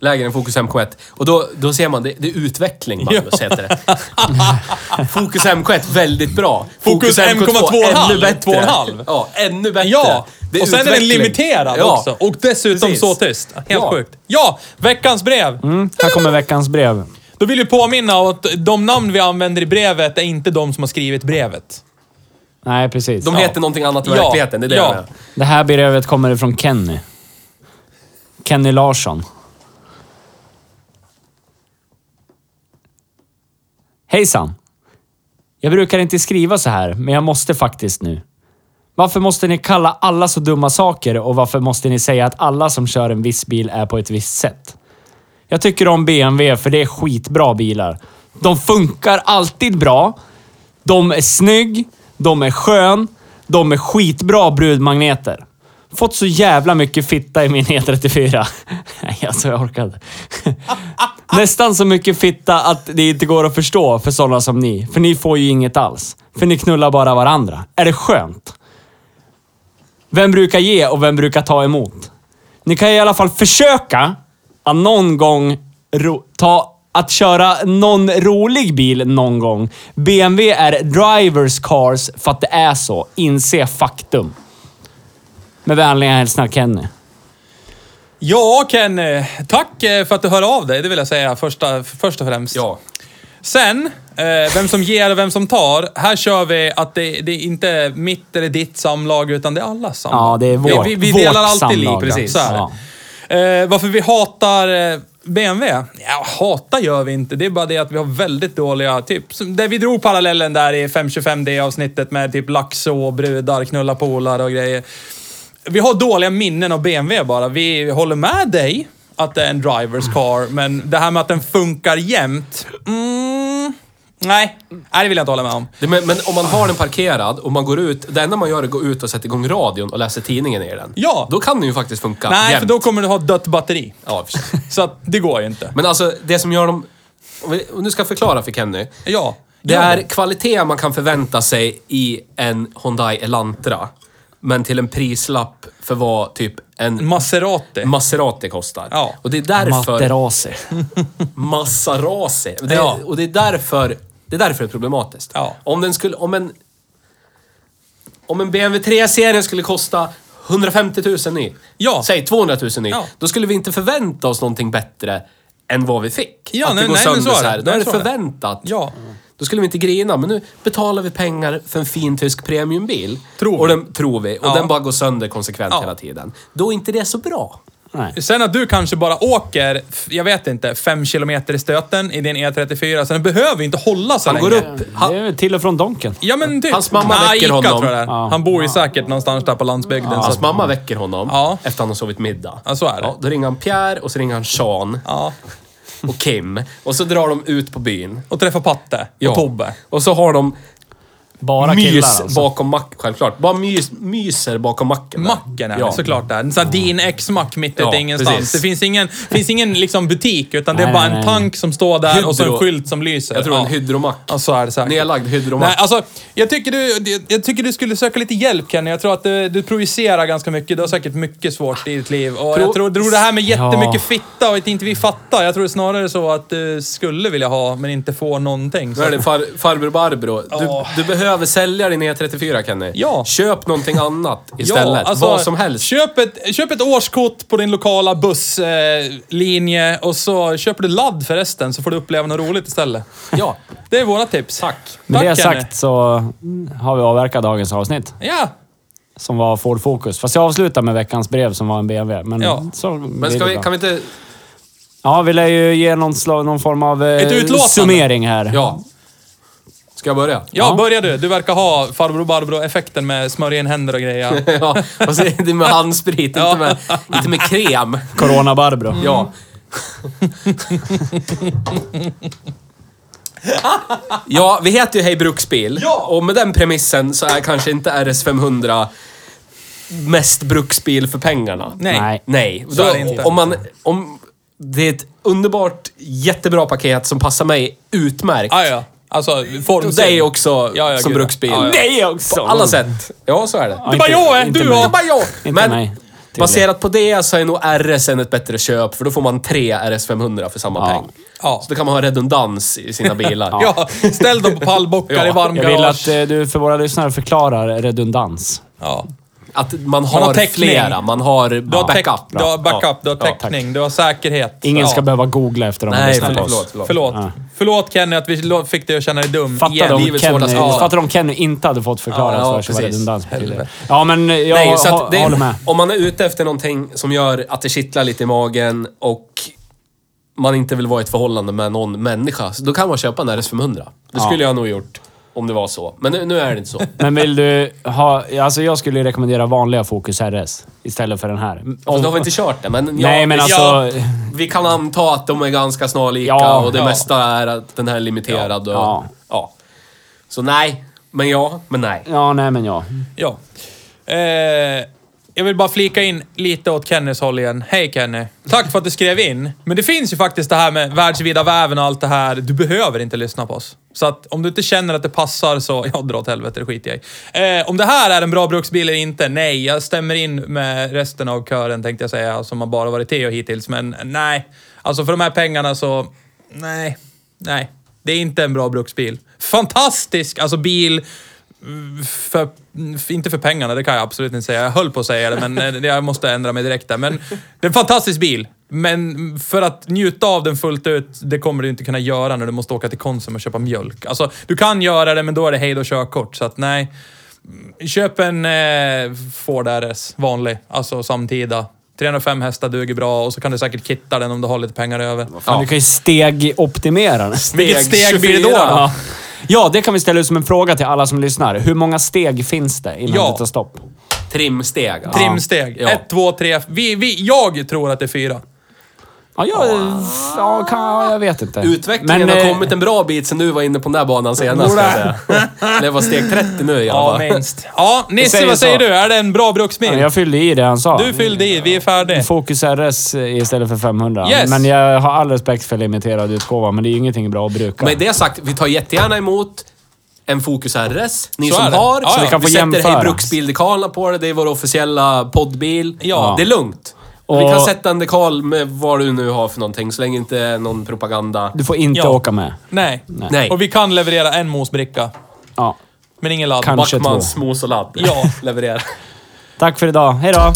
Lägre än Focus MK1. Och då, då ser man, det, det är utveckling Magnus heter det. [laughs] Focus MK1, väldigt bra. Focus MK2, ännu bättre. 2,5. Ja, ännu bättre. Ja! Det är och sen är den utveckling. limiterad Ja. också. Och dessutom Precis. så tyst. Helt Ja. sjukt. Ja! Veckans brev. Mm, här kommer veckans brev. Då vill vi påminna om att de namn vi använder i brevet är inte de som har skrivit brevet. Nej, precis. De heter någonting annat i Ja. verkligheten, det är det Ja. jag menar. Det här brevet kommer ifrån Kenny. Kenny Larsson. Hejsan! Jag brukar inte skriva så här, men jag måste faktiskt nu. Varför måste ni kalla alla så dumma saker och varför måste ni säga att alla som kör en viss bil är på ett visst sätt? Jag tycker om BMW för det är skitbra bilar. De funkar alltid bra. De är snygg, de är skön, de är skitbra brudmagneter. Fått så jävla mycket fitta i min E34. [laughs] Nej, alltså jag orkar inte. [laughs] Nästan så mycket fitta att det inte går att förstå för sådana som ni. För ni får ju inget alls. För ni knullar bara varandra. Är det skönt? Vem brukar ge och vem brukar ta emot? Ni kan i alla fall försöka att någon gång ro- ta att köra någon rolig bil någon gång. BMW är drivers cars för att det är så. Inse faktum. Med vänliga hälsningar Kenny. Ja, Kenny. Tack eh, för att du hör av dig, det vill jag säga första, först och främst. Ja. Sen, eh, vem som ger och vem som tar. Här kör vi att det, det är inte mitt eller ditt samlag, utan det är allas samlag. Ja, det är vårt- Vi, vi vårt delar alltid samlag, liv, precis. så är det. Eh, varför vi hatar eh, BMW? Ja, hata gör vi inte. Det är bara det att vi har väldigt dåliga, typ, där vi drog parallellen där i 525D-avsnittet med typ Laxå och brudar, knulla polare och grejer. Vi har dåliga minnen av BMW bara. Vi håller med dig att det är en drivers car, men det här med att den funkar jämt. Mm, nej, nej, det vill jag inte hålla med om. Det, men, men om man har den parkerad och man går ut, det enda man gör är att gå ut och sätta igång radion och läsa tidningen i den. Ja. Då kan den ju faktiskt funka Nej, jämt. för då kommer du ha dött batteri. Ja, för sig. Så att det går ju inte. Men alltså, det som gör dem... Om vi- om du ska förklara för Kenny. Ja. Det gör är kvalitet man kan förvänta sig i en Hyundai Elantra. Men till en prislapp för vad typ en Maserati. Maserati kostar. Ja. Och det är därför... Materasi. [laughs] Maserati. Det, Ja. Och det är därför det är därför det är problematiskt. Ja. Om den skulle... Om en... Om en BMW 3-serie skulle kosta 150 000 ny. Ja. Säg 200 000 ny. Ja. Då skulle vi inte förvänta oss någonting bättre än vad vi fick. Ja, att nej, det går nej, sönder så här. Då är det. förväntat. Ja. Då skulle vi inte grina, men nu betalar vi pengar för en fin tysk premiumbil. Tror vi. Och den, tror vi. Och Ja. den bara går sönder konsekvent Ja. hela tiden. Då är inte det så bra. Nej. Sen att du kanske bara åker, f- jag vet inte, fem kilometer i stöten i din E34, så den behöver ju inte hålla så Han länge. går upp... Det Han, är väl till och från Donken. Ja men typ. Hans mamma Nej, väcker Ica, honom. tror jag det är. Ja. Han bor ju säkert någonstans där på landsbygden. Så hans att, mamma väcker honom Ja. efter han har sovit middag. Ja, så är det. då ringer han Pierre och så ringer han Sean. ja. Och Kim. Och så drar de ut på byn. Och träffa Patte Ja. och Tobbe. Och så har de Bara mys killar alltså. bakom macken, självklart. Bara mys, myser bakom macken. där. Macken är Ja. såklart där. En sån din X-mack mitt ute Ja, i ingenstans. precis. Det finns ingen, finns ingen liksom butik, utan det är Nej, bara en tank som står där och så en Hydro. skylt som lyser. Jag tror ja. en hydromack. Ja, så är det säkert. Nedlagd hydromack. Nej, alltså, jag tycker, du, jag tycker du skulle söka lite hjälp Kenny. Jag tror att du, du projicerar ganska mycket. Du har säkert mycket svårt i ditt liv. Och jag tror, tror det här med jättemycket Ja. fitta och att inte vi fattar. Jag tror det är snarare så att du skulle vilja ha, men inte får någonting. Nu Så. är det far, farbror Barbro. Du, Ja. du behöver sälja din E34 Kenny. Ja. Köp någonting annat [laughs] istället. alltså, Vad som helst. Köp ett, köp ett årskort på din lokala busslinje eh, och så köper du ladd förresten så får du uppleva något roligt istället. Ja. [laughs] Det är våra tips. Tack. Med det Tack, Kenny. sagt så har vi avverkat dagens avsnitt. Ja, Som var Ford Focus. Fast jag avslutar med veckans brev som var en BMW. Men Ja. så Men ska det vi, kan vi inte... Ja, vi lär ju ge någon, slag, någon form av eh, Ett utlåtande. summering här. Ja. Ska jag börja? ja, Ja. börja du. Du verkar ha farbror Barbro-effekten med smörja in händer och grejer. [laughs] ja. Och så är det med handsprit, inte, med, inte med krem. Corona Barbro. Ja. ja, vi heter ju Hej Bruksbil. Ja. Och med den premissen så är kanske inte RS500 mest bruksbil för pengarna. Nej. Nej. Nej. Så Då, är det inte. Om man, om, det är ett underbart, jättebra paket som passar mig utmärkt. Ah, ja. Alltså, Och formsyn. dig också Ja, ja, som gud. bruksbil. Ja, ja. Nej också! På alla sätt. Ja, så är det. Ja, Det är bara jag, inte du mig. Det är bara jag. Inte Men mig. baserat på det så är nog RS ett bättre köp, för då får man tre RS500 för samma Ja. peng. Ja. Så då kan man ha redundans i sina bilar. [laughs] Ja, ställ dem på pallbockar Ja. i varm Jag vill garage. att eh, du för våra lyssnare förklarar redundans. Ja. Att man har, har täckning. flera, man har Du har, backup. du har backup, du har Ja. täckning, du har säkerhet. Ingen ja. ska behöva googla efter dem Nej, förlåt, förlåt, förlåt. Förlåt. Ja. Förlåt Kenny att vi fick dig att känna dig dum. Fattar igen. de Kenny, fattar de Kenny inte hade fått förklara Ja, för sig vad redundans betyder. Ja, men jag Nej, så ha, att det, håller med. om man är ute efter någonting som gör att det kittlar lite i magen och man inte vill vara i ett förhållande med någon människa, då kan man köpa en RS500. Det Ja. skulle jag nog gjort om det var så. Men nu, nu är det inte så. Men vill du ha... Alltså jag skulle rekommendera vanliga Focus RS istället för den här. Fast då har vi inte kört det, men... Ja, Nej, men alltså... ja. Vi kan anta att de är ganska snarlika Ja, och det ja. mesta är att den här är limiterad och... Ja. ja. Så nej, men ja, men nej. Ja, nej men ja. Ja. Eh, jag vill bara flika in lite åt Kennys håll igen. Hej Kenny. Tack för att du skrev in. Men det finns ju faktiskt det här med världsvida väven och allt det här. Du behöver inte lyssna på oss. Så att om du inte känner att det passar så, [laughs] ja, dra åt helvete, det skiter jag i. Eh, om det här är en bra bruksbil eller inte? Nej, jag stämmer in med resten av kören tänkte jag säga, som har bara varit Teo hittills. Men nej, alltså för de här pengarna så, nej, nej. Det är inte en bra bruksbil. Fantastisk, alltså bil för, inte för pengarna, det kan jag absolut inte säga. Jag höll på att säga det, men eh, jag måste ändra mig direkt där. Men det är en fantastisk bil. Men för att njuta av den fullt ut, det kommer du inte kunna göra när du måste åka till Konsum och köpa mjölk. Alltså, du kan göra det, men då är det hej och körkort. Så att nej. Köp en eh, Ford RS, vanlig. Alltså samtida. 305 hästar duger bra och så kan du säkert kitta den om du har lite pengar över. Fan, Du kan ju stegoptimera den. Vilket steg blir det då? då? Ja. Ja, det kan vi ställa ut som en fråga till alla som lyssnar. Hur många steg finns det innan Ja. det tar stopp? Trimsteg. alltså. Trimsteg. Ja. Ett, två, tre. Vi, vi, jag tror att det är fyra. Ja, jag, ja, kan, jag vet inte. Utvecklingen Men, har eh, kommit en bra bit sen du var inne på den där banan senast. Ska jag säga. [laughs] Det var steg 30 nu i Ja, alla fall. minst. Ja, Nisse, säger vad säger så. du? Är det en bra bruksbil? Ja, jag fyllde i det han sa. Du fyllde i, vi är färdiga. Focus RS istället för 500. Yes. Men jag har all respekt för limiterad utgåva, men det är ju ingenting bra att bruka. Med det sagt, vi tar jättegärna emot en Focus RS. Ni Så som har. Ja, så ja. vi kan få Vi sätter. Hej Bruksbil-dekalerna på det. Det är vår officiella poddbil. Ja. Det är lugnt. Vi Och- kan sätta en dekal med vad du nu har för någonting, så länge det inte någon propaganda. Du får inte Ja. åka med. Nej. Nej. Och vi kan leverera en mosbricka, Ja. men ingen ladd. Kan- Kanske Backmans mos och ladd. Ja. [laughs] Leverera. Tack för idag. Hej då!